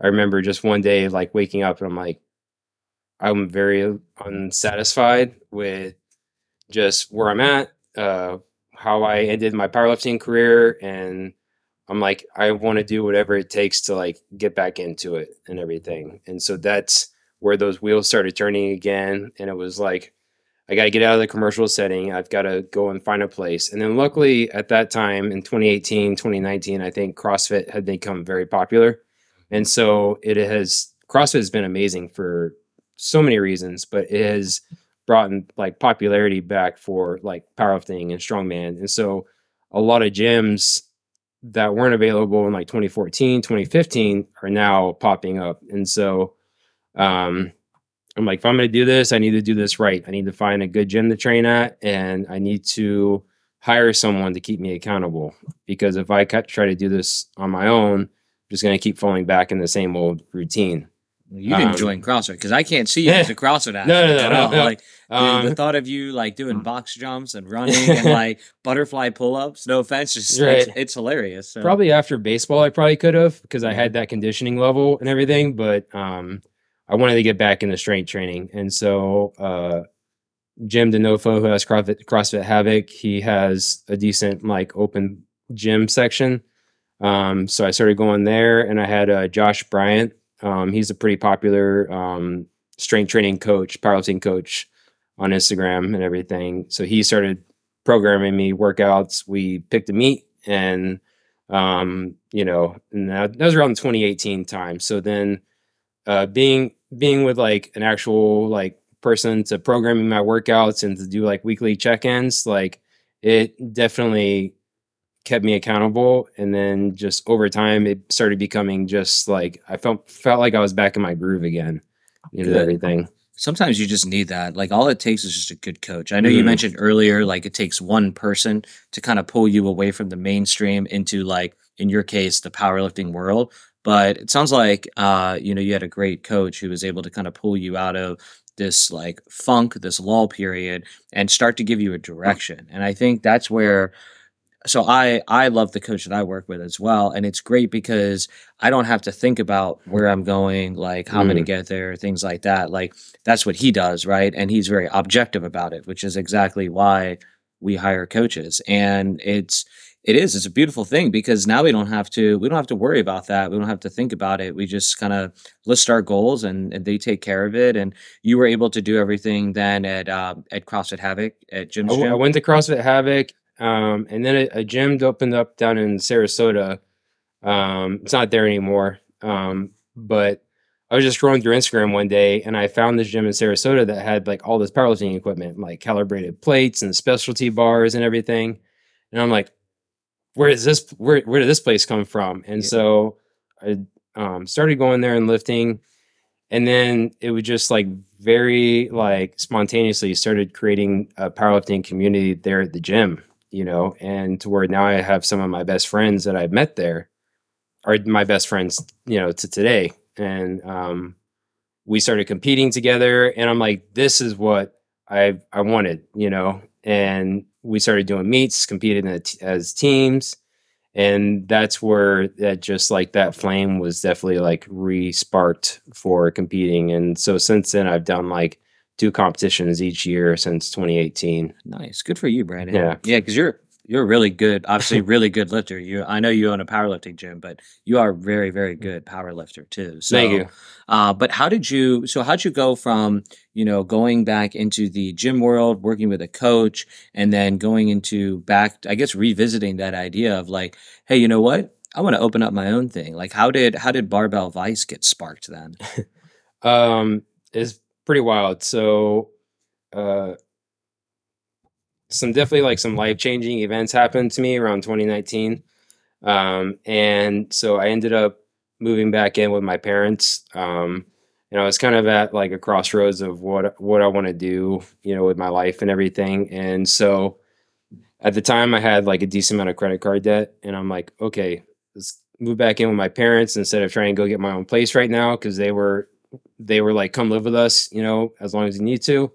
S2: I remember just one day like waking up and I'm like I'm very unsatisfied with just where I'm at, uh how I ended my powerlifting career and I'm like I want to do whatever it takes to like get back into it and everything. And so that's where those wheels started turning again and it was like I got to get out of the commercial setting. I've got to go and find a place. And then luckily at that time in 2018, 2019, I think CrossFit had become very popular. And so it has CrossFit has been amazing for so many reasons, but it has brought in like popularity back for like powerlifting and strongman. And so a lot of gyms that weren't available in like 2014, 2015 are now popping up. And so um I'm like, if I'm going to do this, I need to do this right. I need to find a good gym to train at, and I need to hire someone to keep me accountable. Because if I try to do this on my own, I'm just going to keep falling back in the same old routine.
S1: You didn't
S2: Um,
S1: join CrossFit because I can't see you as a CrossFit athlete
S2: no, no,
S1: at
S2: no,
S1: all.
S2: no.
S1: Like the-
S2: Um,
S1: the thought of you like doing box jumps and running and like butterfly pull ups. No offense, just
S2: Right.
S1: it's, it's hilarious. So.
S2: Probably after baseball, I probably could have because I had that conditioning level and everything. But um, I wanted to get back into strength training, and so uh, Jim Denofo, who has CrossFit, CrossFit Havoc, he has a decent like open gym section. Um, so I started going there, and I had uh, Josh Bryant. Um, he's a pretty popular um, strength training coach, powerlifting coach on Instagram and everything. So he started programming me workouts. We picked a meet and um, you know, that, that was around 2018 time. So then uh being being with like an actual like person to programming my workouts and to do like weekly check-ins, like it definitely kept me accountable and then just over time it started becoming just like I felt felt like I was back in my groove again. You know, everything.
S1: sometimes you just need that. Like all it takes is just a good coach. I know you
S2: Mhm.
S1: mentioned earlier, like it takes one person to kind of pull you away from the mainstream into like, in your case, the powerlifting world. But it sounds like, uh, you know, you had a great coach who was able to kind of pull you out of this like funk, this lull period, and start to give you a direction. And I think that's where so I I love the coach that I work with as well, and it's great because I don't have to think about where I'm going, like how I'm going to get there, things like that. Like that's what he does, right? And he's very objective about it, which is exactly why we hire coaches. And it's it is it's a beautiful thing because now we don't have to we don't have to worry about that. We don't have to think about it. We just kind of list our goals and, and they take care of it. And you were able to do everything then at uh, at CrossFit Havoc at Jim's
S2: I gym. I went to CrossFit Havoc, um, and then a, a gym opened up down in Sarasota. Um, it's not there anymore, um, but I was just scrolling through Instagram one day, and I found this gym in Sarasota that had like all this powerlifting equipment, like calibrated plates and specialty bars and everything. And I'm like, where is this? Where where did this place come from? And
S1: Yeah.
S2: so I um, started going there and lifting, and then it was just like very like spontaneously started creating a powerlifting community there at the gym you know and to where now i have some of my best friends that i've met there are my best friends you know to today. And um we started competing together and i'm like this is what i i wanted you know? And we started doing meets competing at- as teams and that's where that just like that flame was definitely like re-sparked for competing. And so since then i've done like two competitions each year since 2018
S1: Nice. Good for you, Brandon.
S2: Yeah.
S1: Yeah, because you're you're a really good, obviously really good lifter. You, I know you own a powerlifting gym, but you are a very, very good power lifter too. So,
S2: Thank you.
S1: Uh, but how did you? So how'd you go from you know going back into the gym world, working with a coach, and then going into back, I guess, revisiting that idea of like, hey, you know what? I want to open up my own thing. Like, how did how did Barbell Vice get sparked then?
S2: Um, it's pretty wild. So, uh, some definitely like some life changing events happened to me around 2019. Um, and so I ended up moving back in with my parents. Um, and I was kind of at like a crossroads of what what I want to do, you know, with my life and everything. And so at the time I had like a decent amount of credit card debt and I'm like, okay, let's move back in with my parents instead of trying to go get my own place right now because they were they were like, come live with us, you know, as long as you need to.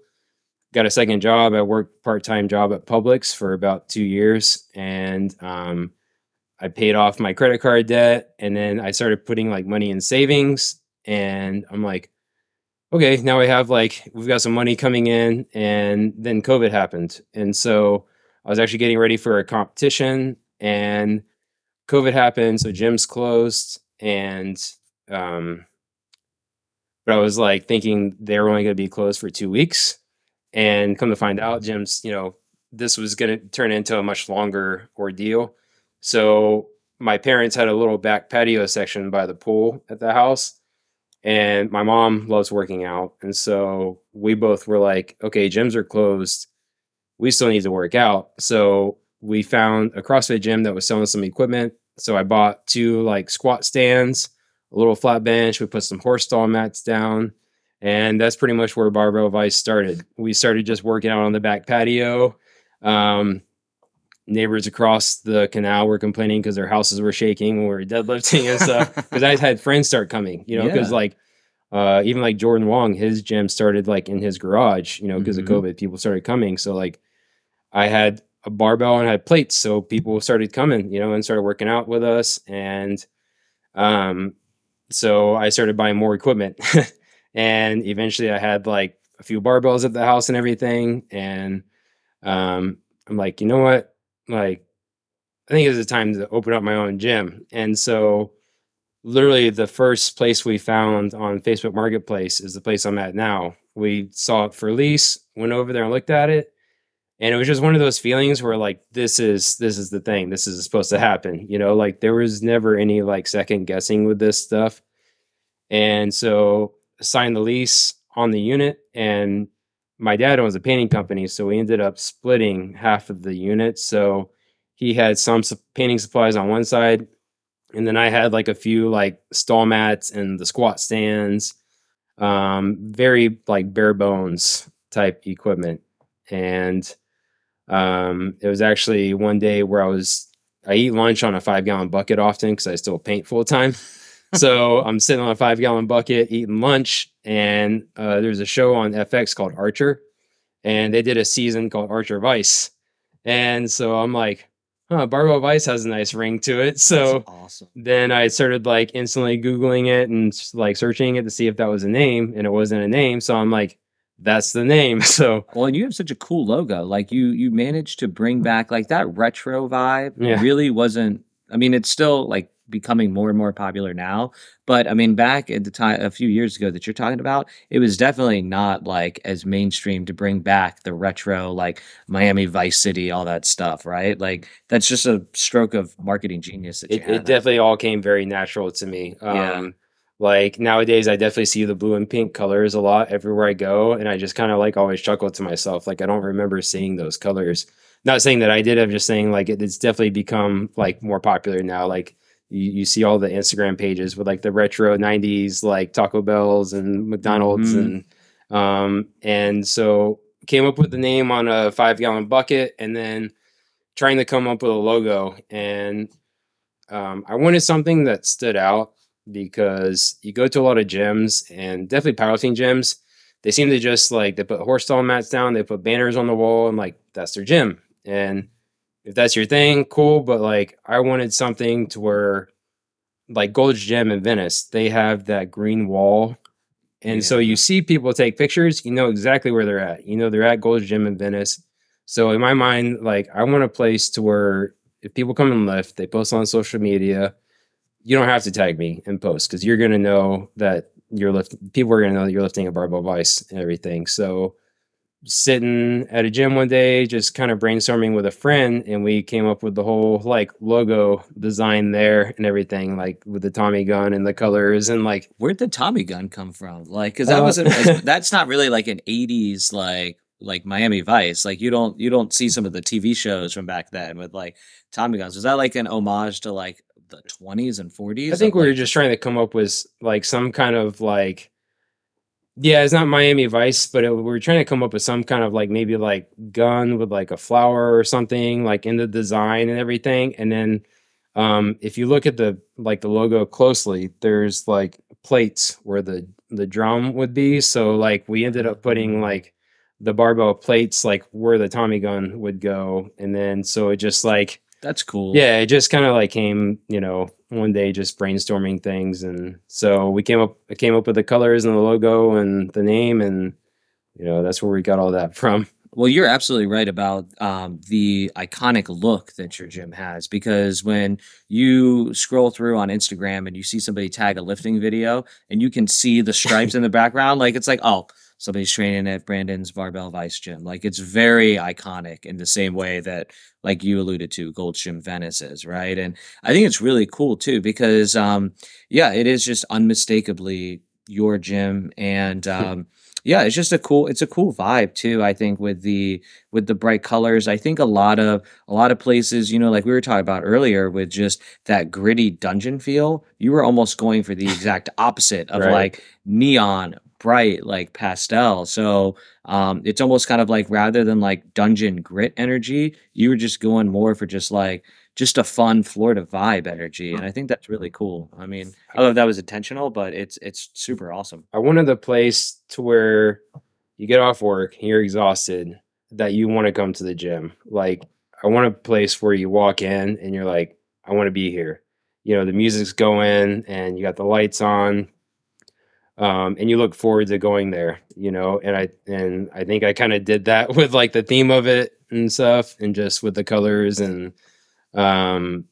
S2: Got a second job. I worked part time job at Publix for about two years, and um, I paid off my credit card debt, and then I started putting like money in savings. And I'm like, okay, now we have like we've got some money coming in, and then COVID happened, and so I was actually getting ready for a competition, and COVID happened, so gyms closed, and um, but I was like thinking they were only going to be closed for two weeks, and come to find out, gyms, you know, this was going to turn into a much longer ordeal. So my parents had a little back patio section by the pool at the house, and my mom loves working out, and so we both were like, okay, gyms are closed, we still need to work out, so we found a CrossFit gym that was selling some equipment. So I bought two like squat stands a little flat bench. We put some horse stall mats down. And that's pretty much where Barbell Vice started. We started just working out on the back patio. Um, neighbors across the canal were complaining because their houses were shaking when we were deadlifting and stuff. Because I had friends start coming, you know, because
S1: Yeah.
S2: like uh, even like Jordan Wong, his gym started like in his garage, you know, because
S1: Mhm.
S2: of COVID, people started coming. So like I had a barbell and I had plates, so people started coming, you know, and started working out with us. And um, so I started buying more equipment, and eventually I had like a few barbells at the house and everything. And um, I'm like, you know what, like I think it's the time to open up my own gym. And so literally the first place we found on Facebook Marketplace is the place I'm at now. We saw it for lease, went over there and looked at it. And it was just one of those feelings where like this is this is the thing. This is supposed to happen. You know, like there was never any like second guessing with this stuff. And so signed the lease on the unit and my dad owns a painting company, so we ended up splitting half of the unit. So he had some painting supplies on one side, and then I had like a few like stall mats and the squat stands, um, very like bare bones type equipment. And um, it was actually one day where I was I eat lunch on a five gallon bucket often because I still paint full time. so I'm sitting on a five gallon bucket eating lunch, and uh, there's a show on FX called Archer, and they did a season called Archer Vice, and so I'm like, huh, Barbell Vice has a nice ring to it. So
S1: awesome.
S2: then I started like instantly Googling it and like searching it to see if that was a name, and it wasn't a name. So I'm like, that's the name. So
S1: Well, and you have such a cool logo. Like you, you managed to bring back like that retro vibe.
S2: Yeah.
S1: Really wasn't. I mean, it's still like becoming more and more popular now. But I mean, back at the time a few years ago that you're talking about, it was definitely not like as mainstream to bring back the retro, like Miami Vice City, all that stuff, right? Like that's just a stroke of marketing genius. That
S2: it, it definitely all came very natural to me. Um,
S1: Yeah.
S2: Like nowadays, I definitely see the blue and pink colors a lot everywhere I go, and I just kind of like always chuckle to myself. Like I don't remember seeing those colors. Not saying that I did. I'm just saying like it, it's definitely become like more popular now. Like you, you see all the Instagram pages with like the retro '90s like Taco Bells and McDonald's
S1: Mhm.
S2: and um and so came up with the name on a five gallon bucket and then trying to come up with a logo and um, I wanted something that stood out because you go to a lot of gyms and definitely powerlifting gyms. They seem to just like they put horse stall mats down, they put banners on the wall, and like that's their gym. And if that's your thing, cool. But like I wanted something to where like Gold's Gym in Venice, they have that green wall. And so you see people take pictures, you know exactly where they're at. You know they're at Gold's Gym in Venice. So in my mind, like I want a place to where if people come and lift, they post on social media, you don't have to tag me and post because you're gonna know that you're lifting. People are gonna know that you're lifting a barbell vice and everything. So sitting at a gym one day, just kind of brainstorming with a friend, and we came up with the whole like logo design there and everything, like with the Tommy gun and the colors and like
S1: where'd the Tommy gun come from? Like, because that
S2: Uh,
S1: wasn't that's not really like an '80s like like Miami Vice. Like you don't you don't see some of the TV shows from back then with like Tommy guns. Was that like an homage to like the 20s and 40s?
S2: I think we were just trying to come up with like some kind of like yeah, it's not Miami Vice, but it, we were trying to come up with some kind of like maybe like gun with like a flower or something like in the design and everything. And then um if you look at the like the logo closely, there's like plates where the the drum would be. So like we ended up putting like the barbell plates like where the Tommy gun would go. And then so it just like
S1: that's cool.
S2: yeah, it just kind of like came, you know, one day just brainstorming things, and so we came up, I came up with the colors and the logo and the name, and you know, that's where we got all that from.
S1: Well, you're absolutely right about um, the iconic look that your gym has because when you scroll through on Instagram and you see somebody tag a lifting video and you can see the stripes in the background, like it's like, oh, somebody's training at Brandon's Barbell Vice Gym. Like it's very iconic in the same way that, like you alluded to, Gold's Gym Venice is, right? And I think it's really cool too because, um, yeah, it is just unmistakably your gym and. Um, yeah it's just a cool it's a cool vibe too i think with the with the bright colors i think a lot of a lot of places you know like we were talking about earlier with just that gritty dungeon feel you were almost going for the exact opposite of
S2: Right.
S1: like neon bright like pastel so um it's almost kind of like rather than like dungeon grit energy you were just going more for just like just a fun Florida vibe energy, and I think that's really cool. I mean, I don't know if that was intentional, but it's it's super awesome.
S2: I wanted the place to where you get off work, you're exhausted, that you want to come to the gym. Like I want a place where you walk in and you're like, I want to be here. You know, the music's going and you got the lights on. Um, and you look forward to going there, you know, and I and I think I kind of did that with like the theme of it and stuff and just with the colors and um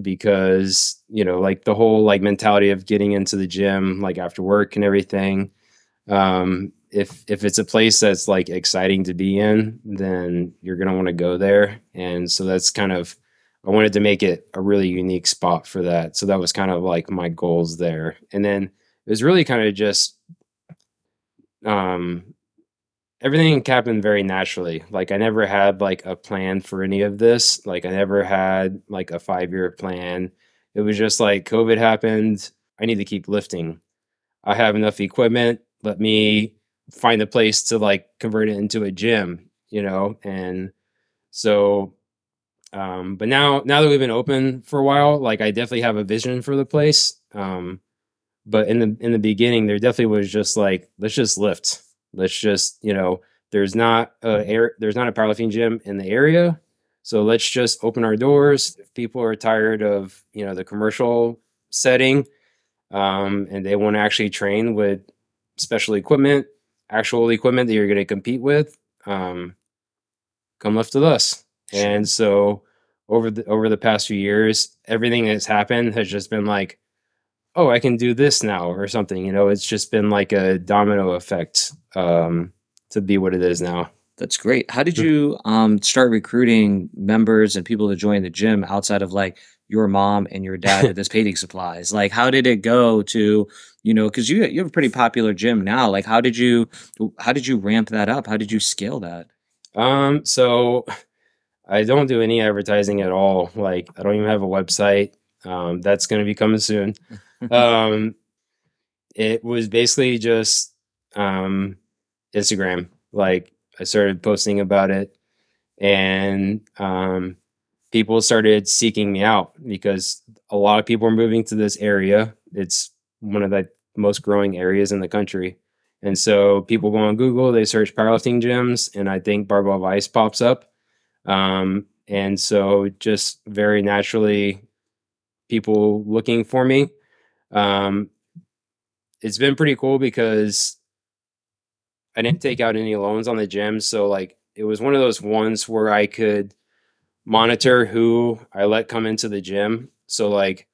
S2: because you know like the whole like mentality of getting into the gym like after work and everything um if if it's a place that's like exciting to be in then you're to want to go there. And so that's kind of I wanted to make it a really unique spot for that. So that was kind of like my goals there. And then it was really kind of just um everything happened very naturally. Like I never had like a plan for any of this. Like I never had like a five year plan. It was just like COVID happened. I need to keep lifting. I have enough equipment. Let me find a place to like convert it into a gym, you know? And so um but now now that we've been open for a while, like I definitely have a vision for the place. Um but in the in the beginning there definitely was just like let's just lift. Let's just you know there's not a air there's not a powerlifting gym in the area. So let's just open our doors. If people are tired of you know the commercial setting um, and they want to actually train with special equipment actual equipment that you're going to compete with um, come lift with us. And so over the over the past few years everything that's happened has just been like oh i can do this now or something you know it's just been like a domino effect um, to be what it is now
S1: That's great. How did you um, start recruiting members and people to join the gym outside of like your mom and your dad with this painting supplies? Like, how did it go to you know? Because you you have a pretty popular gym now. Like, how did you how did you ramp that up? How did you scale that?
S2: um so i don't do any advertising at all like i don't even have a website um, that's going to be coming soon um, it was basically just um, Instagram. Like I started posting about it, and um, people started seeking me out because a lot of people are moving to this area. It's one of the most growing areas in the country. And so people go on Google, they search powerlifting gyms, and I think Barbell Vice pops up. Um, and so just very naturally, people looking for me. Um, it's been pretty cool because I didn't take out any loans on the gym, so like it was one of those ones where I could monitor who I let come into the gym. So like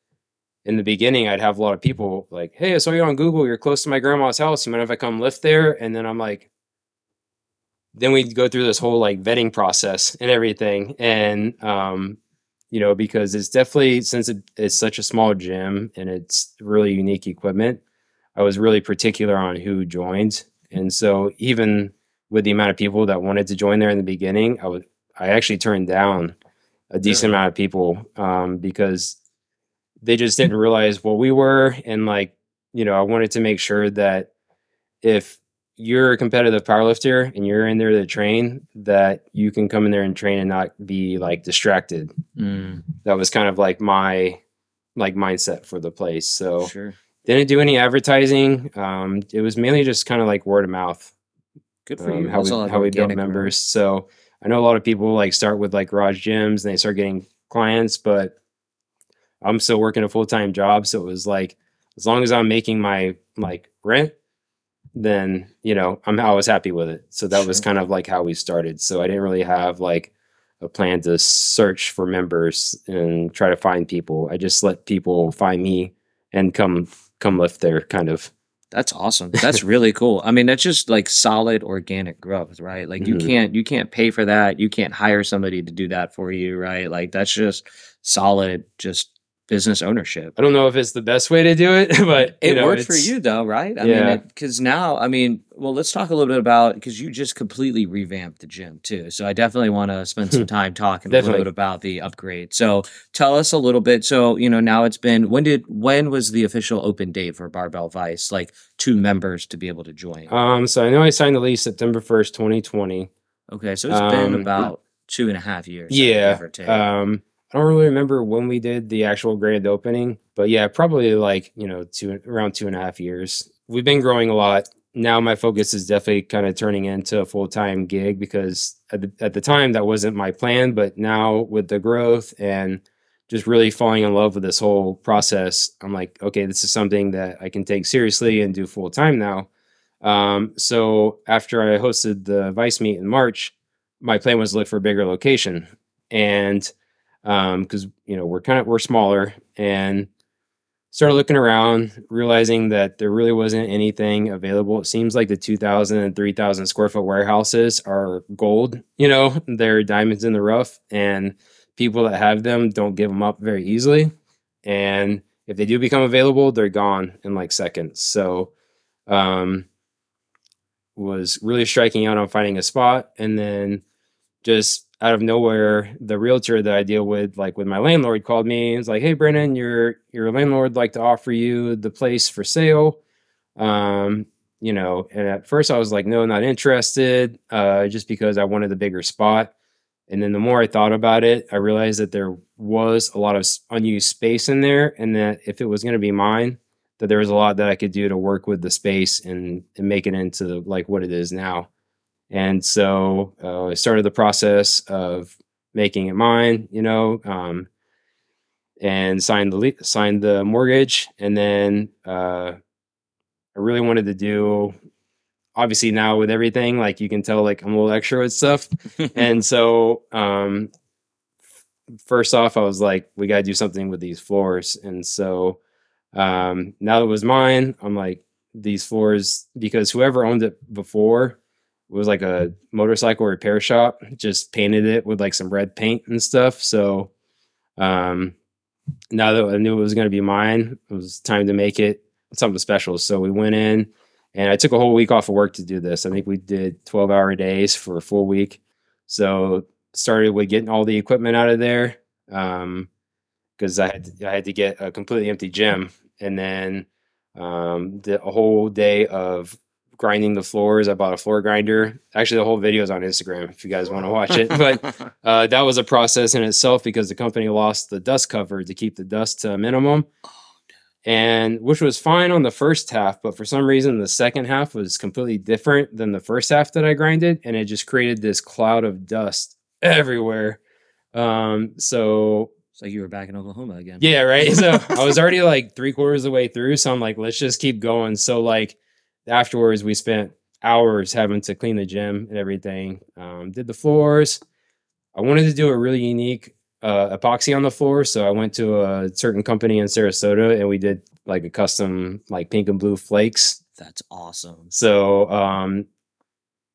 S2: in the beginning, I'd have a lot of people like, "Hey, I saw you on Google. You're close to my grandma's house. You mind if I come lift there?" And then I'm like, then we'd go through this whole like vetting process and everything, and um, you know, because it's definitely since it, it's such a small gym and it's really unique equipment, I was really particular on who joined, and so even with the amount of people that wanted to join there in the beginning, I would I actually turned down a decent amount of people um, because they just didn't realize what we were, and like you know, I wanted to make sure that if you're a competitive powerlifter and you're in there to train, that you can come in there and train and not be like distracted.
S1: Mm,
S2: That was kind of like my like mindset for the place. So
S1: sure.
S2: didn't do any advertising. Um, it was mainly just kind of like word of mouth
S1: Good for
S2: um,
S1: you.
S2: how
S1: That's
S2: we how we build members. So I know a lot of people like start with like garage gyms and they start getting clients, but I'm still working a full time job. So it was like as long as I'm making my like rent, then you know I'm I was happy with it. So that was kind of like how we started. So I didn't really have like a plan to search for members and try to find people. I just let people find me and come come lift there kind of.
S1: That's awesome. That's really cool. I mean, that's just like solid organic growth, right? Like you
S2: Mhm.
S1: can't you can't pay for that. You can't hire somebody to do that for you, right? Like that's just solid just business ownership.
S2: I don't know if it's the best way to do it, but
S1: It
S2: know,
S1: worked for you though, right? I
S2: Yeah.
S1: mean, because now, I mean, well, let's talk a little bit about because you just completely revamped the gym too. So I definitely want to spend some time talking a little bit about the upgrade. So tell us a little bit. So you know, now it's been when did when was the official open date for Barbell Vice? Like two members to be able to join.
S2: Um, so I know I signed the lease September first, twenty twenty.
S1: okay, so it's been
S2: um,
S1: about two and a half years.
S2: Yeah. Um, I don't really remember when we did the actual grand opening, but yeah, probably like you know two around two and a half years. We've been growing a lot. Now my focus is definitely kind of turning into a full time gig because at the, at the time that wasn't my plan, but now with the growth and just really falling in love with this whole process, I'm like, okay, this is something that I can take seriously and do full time now. Um, so after I hosted the Vice meet in March, my plan was to look for a bigger location, and because you know we're kind of we're smaller, and started looking around, realizing that there really wasn't anything available. It seems like the 2,000 and 3,000 square foot warehouses are gold. You know, they're diamonds in the rough, and people that have them don't give them up very easily. And if they do become available, they're gone in like seconds. So, um, was really striking out on finding a spot, and then just out of nowhere, the realtor that I deal with, like with my landlord, called me and was like, "Hey, Brennan, your your landlord like to offer you the place for sale." Um, you know, and at first I was like, "No, not interested," uh, just because I wanted the bigger spot. And then the more I thought about it, I realized that there was a lot of unused space in there, and that if it was going to be mine, that there was a lot that I could do to work with the space and, and make it into like what it is now. And so uh, I started the process of making it mine, you know, um, and signed the le- signed the mortgage, and then uh, I really wanted to do. Obviously, now with everything, like you can tell, like I'm a little extra with stuff, and so um, first off, I was like, we got to do something with these floors, and so um, now that it was mine, I'm like these floors because whoever owned it before was like a motorcycle repair shop, just painted it with like some red paint and stuff. So um, now that I knew it was going to be mine, it was time to make it something special. So we went in and I took a whole week off of work to do this. I think we did 12 hour days for a full week. So started with getting all the equipment out of there. Um, because I had to, I had to get a completely empty gym, and then um, the a whole day of grinding the floors. I bought a floor grinder. Actually, the whole video is on Instagram if you guys want to watch it. But uh, that was a process in itself because the company lost the dust cover to keep the dust to a minimum, and which was fine on the first half. But for some reason, the second half was completely different than the first half that I grinded, and it just created this cloud of dust everywhere. Um, so
S1: it's like you were back in Oklahoma again.
S2: yeah, right. So I was already like three quarters of the way through. So I'm like, let's just keep going. So like afterwards, we spent hours having to clean the gym and everything. Um, did the floors. I wanted to do a really unique uh, epoxy on the floor, so I went to a certain company in Sarasota and we did like a custom like pink and blue flakes.
S1: That's awesome.
S2: So um,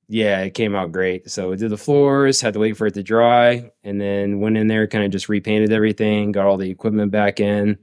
S2: yeah, it came out great. So we did the floors, had to wait for it to dry, and then went in there, kind of just repainted everything, got all the equipment back in.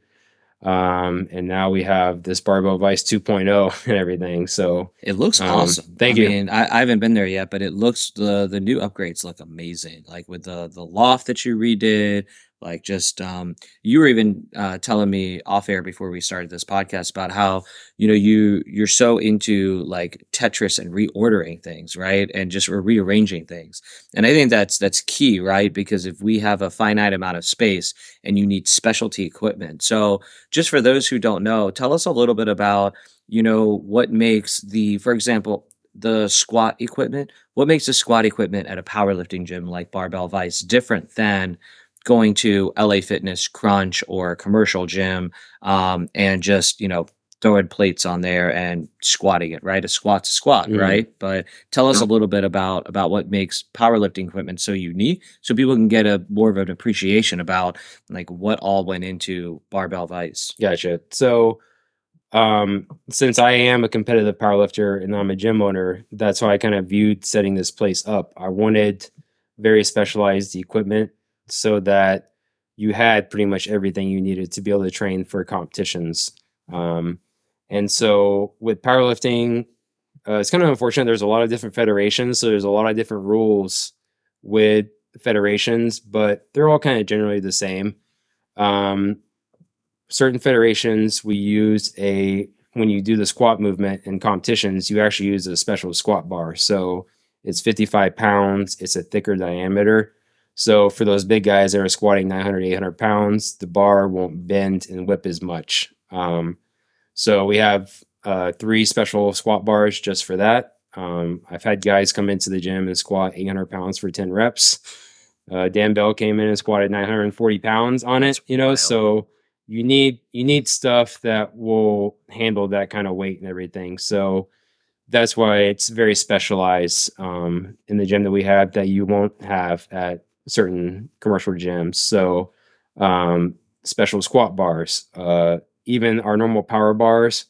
S2: Um, and now we have this Barbell Vice 2.0 and everything. So
S1: it looks
S2: um,
S1: awesome.
S2: Thank
S1: I
S2: you.
S1: Mean, I, I haven't been there yet, but it looks the the new upgrades look amazing. Like with the the loft that you redid, like just um, you were even uh, telling me off air before we started this podcast about how you know you you're so into like Tetris and reordering things, right? And just rearranging things. And I think that's that's key, right? Because if we have a finite amount of space and you need specialty equipment. So just for those who don't know, tell us a little bit about you know what makes the for example the squat equipment what makes the squat equipment at a powerlifting gym like barbell vice different than going to LA Fitness, Crunch, or commercial gym, um, and just you know throwing plates on there and squatting it. Right, a squat's a squat,
S2: Mhm.
S1: right? But tell us a little bit about about what makes powerlifting equipment so unique, so people can get a more of an appreciation about like what all went into barbell vice.
S2: Gotcha. So, um, since I am a competitive powerlifter and I'm a gym owner, that's why I kind of viewed setting this place up. I wanted very specialized equipment so that you had pretty much everything you needed to be able to train for competitions. Um, and so with powerlifting, uh, it's kind of unfortunate. There's a lot of different federations, so there's a lot of different rules with federations, but they're all kind of generally the same. Um, certain federations we use a when you do the squat movement in competitions you actually use a special squat bar so it's 55 pounds it's a thicker diameter so for those big guys that are squatting 900 800 pounds the bar won't bend and whip as much. Um, so we have uh, three special squat bars just for that. Um, i've had guys come into the gym and squat 800 pounds for 10 reps. Uh, dan bell came in and squatted 940 pounds on it you know so you need you need stuff that will handle that kind of weight and everything. So that's why it's very specialized um, in the gym that we have that you won't have at certain commercial gyms. So um, special squat bars, uh, even our normal power bars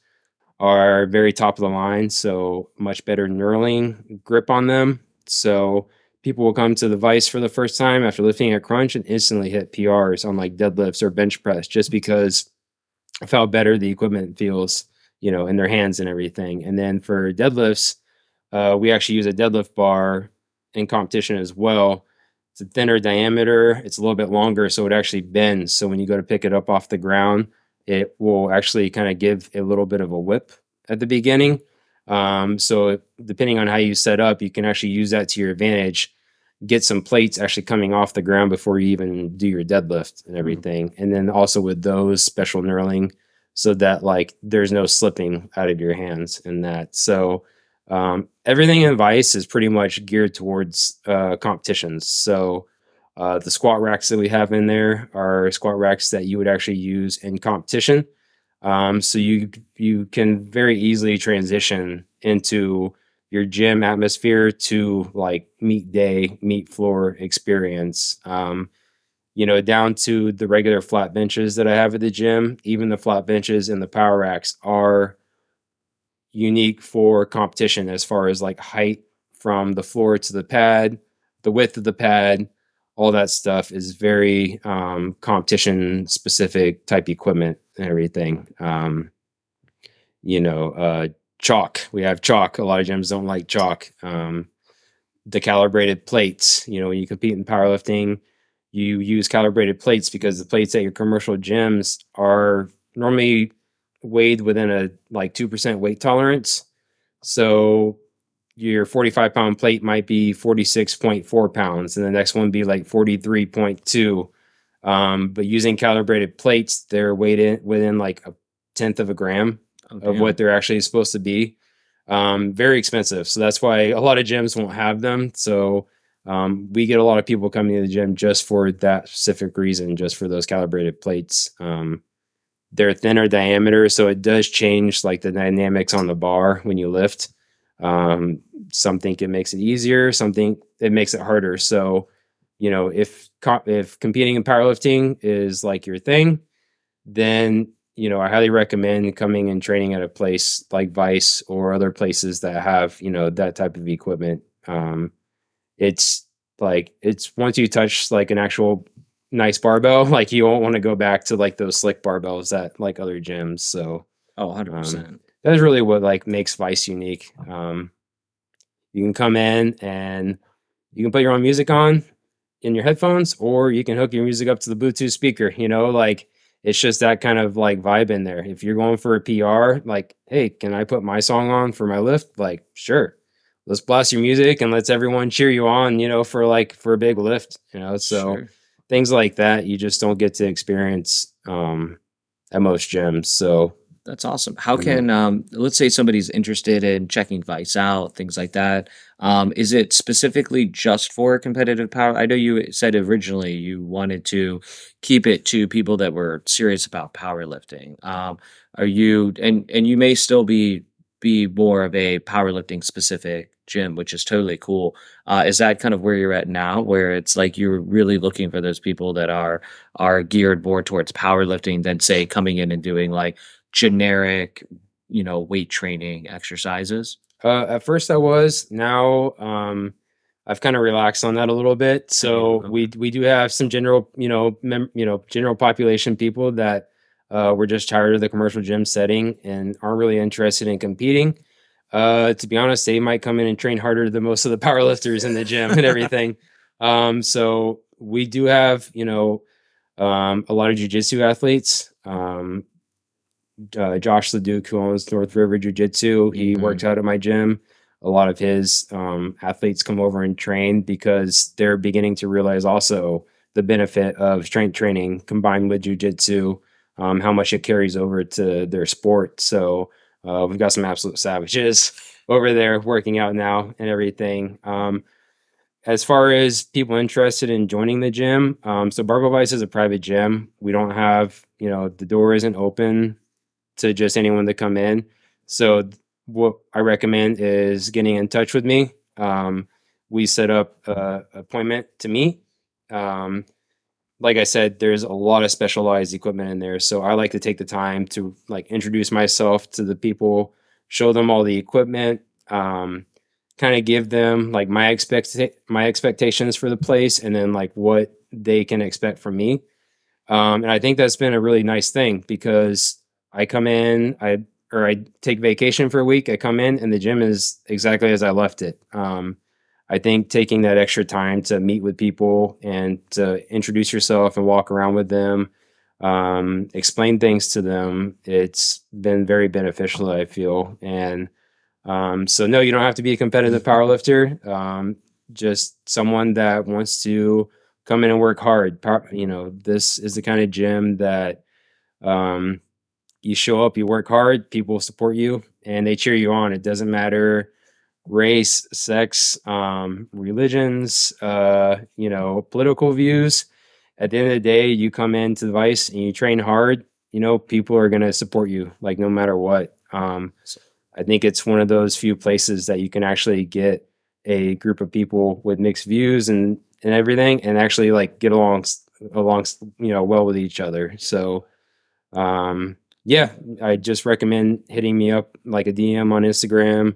S2: are very top of the line. So much better knurling grip on them. So people will come to the Vice for the first time after lifting a Crunch and instantly hit PRs on like deadlifts or bench press just because of how better the equipment feels, you know, in their hands and everything. And then for deadlifts, uh, we actually use a deadlift bar in competition as well. It's a thinner diameter, it's a little bit longer, so it actually bends. So when you go to pick it up off the ground, it will actually kind of give a little bit of a whip at the beginning. Um, so depending on how you set up, you can actually use that to your advantage. Get some plates actually coming off the ground before you even do your deadlift and everything. And then also with those special knurling, so that like there's no slipping out of your hands and that. So um, everything in Vice is pretty much geared towards uh, competitions. So uh, the squat racks that we have in there are squat racks that you would actually use in competition. Um, so you you can very easily transition into your gym atmosphere to like meet day, meet floor experience. Um, you know, down to the regular flat benches that I have at the gym. Even the flat benches and the power racks are unique for competition as far as like height from the floor to the pad, the width of the pad, all that stuff is very um, competition specific type equipment and everything. Um, you know, uh, chalk. We have chalk. A lot of gyms don't like chalk. Um, the calibrated plates. You know, when you compete in powerlifting, you use calibrated plates because the plates at your commercial gyms are normally weighed within a like 2% weight tolerance. So your 45 pound plate might be 46.4 pounds, and the next one be like 43.2. Um, but using calibrated plates, they're weighed in within like a tenth of a gram of what they're actually supposed to be. Um, very expensive. So that's why a lot of gyms won't have them. So um, we get a lot of people coming to the gym just for that specific reason, just for those calibrated plates. Um, they're thinner diameter, so it does change like the dynamics on the bar when you lift. Um, some think it makes it easier, some think it makes it harder. So, you know, if if competing in powerlifting is like your thing, then you know I highly recommend coming and training at a place like Vice or other places that have you know that type of equipment. Um, it's like it's once you touch like an actual nice barbell, like you won't want to go back to like those slick barbells at like other gyms. So
S1: Oh, 100%.
S2: Um, that's really what like makes Vice unique. Um, you can come in and you can put your own music on in your headphones, or you can hook your music up to the Bluetooth speaker. You know, like it's just that kind of like vibe in there. If you're going for a PR, like, hey, can I put my song on for my lift? Like, sure. Let's blast your music and let's everyone cheer you on, you know, for like for a big lift, you know. So
S1: Sure.
S2: Things like that you just don't get to experience um at most gyms. So
S1: That's awesome. How
S2: Mhm.
S1: can um, let's say somebody's interested in checking Vice out, things like that. Um, is it specifically just for competitive power? I know you said originally you wanted to keep it to people that were serious about powerlifting. Um, are you and and you may still be be more of a powerlifting specific gym, which is totally cool. Uh, is that kind of where you're at now, where it's like you're really looking for those people that are are geared more towards powerlifting than say coming in and doing like generic, you know, weight training exercises?
S2: Uh, at first I was. Now um, I've kind of relaxed on that a little bit. So
S1: okay.
S2: we we do have some general, you know, mem- you know, general population people that uh, were just tired of the commercial gym setting and aren't really interested in competing. Uh, to be honest, they might come in and train harder than most of the powerlifters in the gym and everything. Um, so we do have, you know, um, a lot of jujitsu athletes. Um, uh, Josh Leduc, who owns North River Jiu Jitsu, he
S1: Mhm.
S2: works out at my gym. A lot of his um, athletes come over and train because they're beginning to realize also the benefit of strength training combined with jujitsu, um, how much it carries over to their sport. So uh, we've got some absolute savages over there working out now and everything. Um, as far as people interested in joining the gym, um, so Barbell Vice is a private gym. We don't have, you know, the door isn't open to just anyone to come in. So what I recommend is getting in touch with me. Um, we set up a appointment to meet. Um, like I said, there's a lot of specialized equipment in there. So I like to take the time to like introduce myself to the people, show them all the equipment, um, kind of give them like my expect my expectations for the place, and then like what they can expect from me. Um, and I think that's been a really nice thing because I come in, I or I take vacation for a week. I come in, and the gym is exactly as I left it. Um, I think taking that extra time to meet with people and to introduce yourself and walk around with them, um, explain things to them, it's been very beneficial. I feel, and um, so no, you don't have to be a competitive powerlifter. Um, just someone that wants to come in and work hard. You know, this is the kind of gym that um, you show up, you work hard, people support you, and they cheer you on. It doesn't matter race, sex, um, religions, uh, you know, political views. At the end of the day, you come into the Vice and you train hard. You know, people are going to support you, like no matter what. Um, I think it's one of those few places that you can actually get a group of people with mixed views and and everything, and actually like get along along you know well with each other. So, um, yeah, I just recommend hitting me up like a DM on Instagram.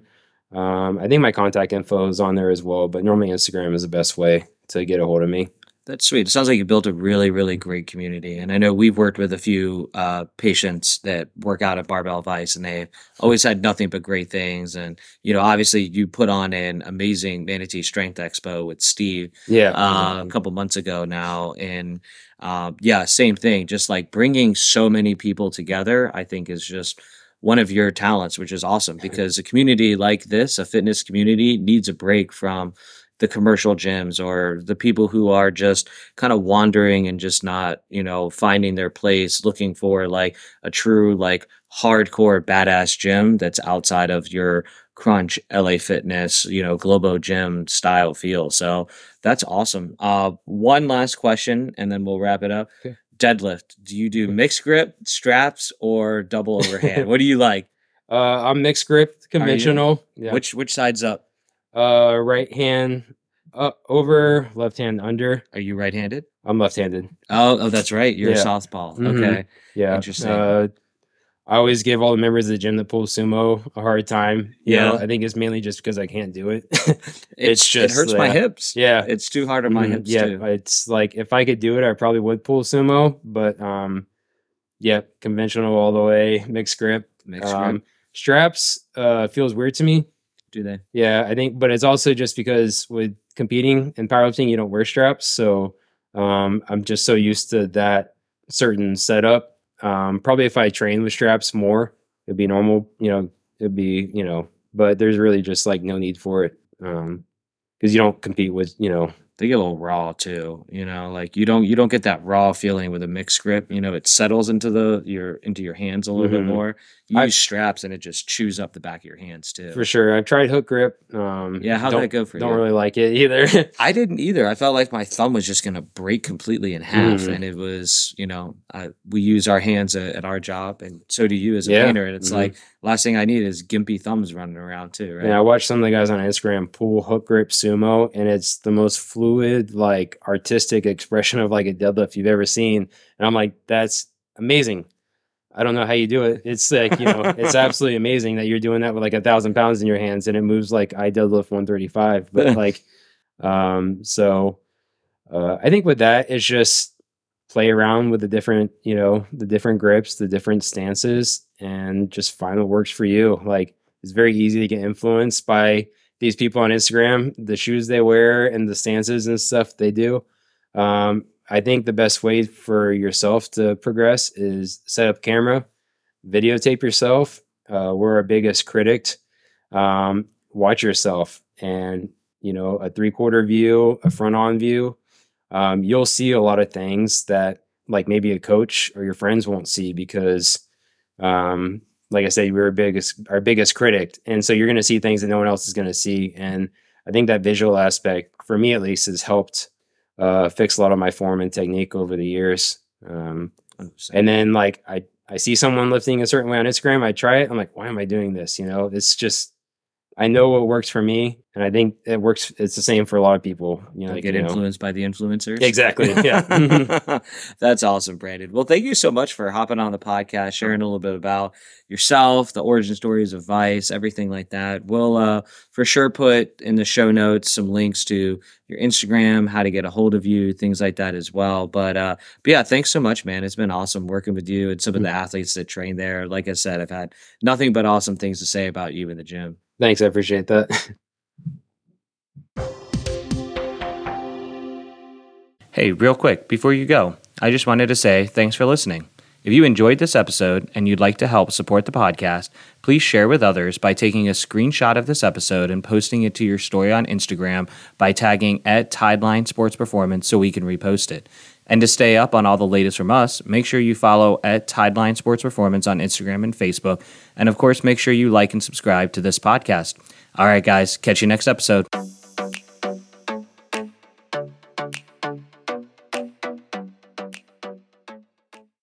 S2: Um, I think my contact info is on there as well, but normally Instagram is the best way to get a hold of me.
S1: That's sweet. It sounds like you built a really, really great community. And I know we've worked with a few uh, patients that work out at Barbell Vice, and they've always had nothing but great things. And, you know, obviously you put on an amazing Manatee Strength Expo with Steve
S2: Yeah,
S1: uh, a couple months ago now. And uh, yeah, same thing. Just like bringing so many people together, I think is just one of your talents, which is awesome because a community like this, a fitness community, needs a break from the commercial gyms or the people who are just kind of wandering and just not, you know, finding their place, looking for like a true, like hardcore badass gym that's outside of your crunch LA fitness, you know, Globo gym style feel. So that's awesome. Uh, one last question and then we'll wrap it up.
S2: Okay.
S1: Deadlift. Do you do mixed grip, straps, or double overhand? what do you like?
S2: Uh, I'm mixed grip, conventional. Yeah.
S1: Which which side's up?
S2: Uh, right hand up over, left hand under.
S1: Are you right-handed?
S2: I'm left-handed.
S1: Oh, oh, that's right. You're a
S2: Yeah.
S1: southpaw.
S2: Mhm.
S1: Okay.
S2: Yeah.
S1: Interesting.
S2: Uh, I always give all the members of the gym that pull sumo a hard time. You know,
S1: Yeah.
S2: I think it's mainly just because I can't do it.
S1: It's,
S2: just
S1: it hurts my
S2: uh,
S1: hips.
S2: yeah.
S1: It's too hard on my
S2: Mhm.
S1: hips
S2: yeah,
S1: too.
S2: it's like if I could do it, I probably would pull sumo, but um, yeah, conventional all the way, mixed grip.
S1: Mixed grip.
S2: Um, straps uh feels weird to me.
S1: Do they?
S2: Yeah, I think, but it's also just because with competing and powerlifting, you don't wear straps, so um, I'm just so used to that certain setup. Um, probably if I train with straps more, it'd be normal. You know, it'd be you know, but there's really just like no need for it Um, because you don't compete with you know
S1: They get a little raw too. You know, like you don't you don't get that raw feeling with a mixed grip. You know, it settles into the your into your hands a little bit
S2: Mhm.
S1: more. You
S2: I-
S1: use straps and it just chews up the back of your hands too.
S2: for sure. I've tried hook grip. Um,
S1: Yeah, how'd
S2: don't,
S1: that go for you?
S2: Don't really like it either.
S1: I didn't either. I felt like my thumb was just going to break completely in half.
S2: Mhm.
S1: And it was, you know, I, we use our hands at, at our job, and so do you as a
S2: Yeah.
S1: painter. And it's
S2: Mhm.
S1: like, last thing I need is gimpy thumbs running around too, right?
S2: Yeah, I watched some of the guys on Instagram pull hook grip sumo, and it's the most fluid, like artistic expression of like a deadlift you've ever seen. And I'm like, that's amazing. I don't know how you do it. It's like, you know, it's absolutely amazing that you're doing that with like a thousand pounds in your hands and it moves like I deadlift 135. But like, um, so uh, I think with that, it's just play around with the different, you know, the different grips, the different stances, and just find what works for you. Like, it's very easy to get influenced by these people on Instagram, the shoes they wear and the stances and stuff they do. Um, I think the best way for yourself to progress is set up camera, videotape yourself. Uh, we're our biggest critic. Um, watch yourself and, you know, a three quarter view, a front on view. Um, you'll see a lot of things that like maybe a coach or your friends won't see because um, like I said, we're our biggest our biggest critic, and so you're going to see things that no one else is going to see. And I think that visual aspect, for me at least, has helped uh, fix a lot of my form and technique over the years. Um, and then like I I see someone lifting a certain way on Instagram, I try it. I'm like, why am I doing this? You know, it's just I know what works for me, and I think it works. It's the same for a lot of people. You know, like,
S1: get
S2: you know.
S1: influenced by the influencers.
S2: Exactly, yeah.
S1: That's awesome, Brandon. Well, thank you so much for hopping on the podcast, sharing a little bit about yourself, the origin stories of Vice, everything like that. We'll uh, for sure put in the show notes some links to your Instagram, how to get a hold of you, things like that as well. But, uh, but yeah, thanks so much, man. It's been awesome working with you and some of the athletes that train there. Like I said, I've had nothing but awesome things to say about you in the gym.
S2: Thanks, I appreciate that.
S1: Hey, real quick, before you go, I just wanted to say thanks for listening. If you enjoyed this episode and you'd like to help support the podcast, please share with others by taking a screenshot of this episode and posting it to your story on Instagram by tagging at Tideline Sports Performance so we can repost it. And to stay up on all the latest from us, make sure you follow at Tideline Sports Performance on Instagram and Facebook. And of course, make sure you like and subscribe to this podcast. All right, guys, catch you next episode.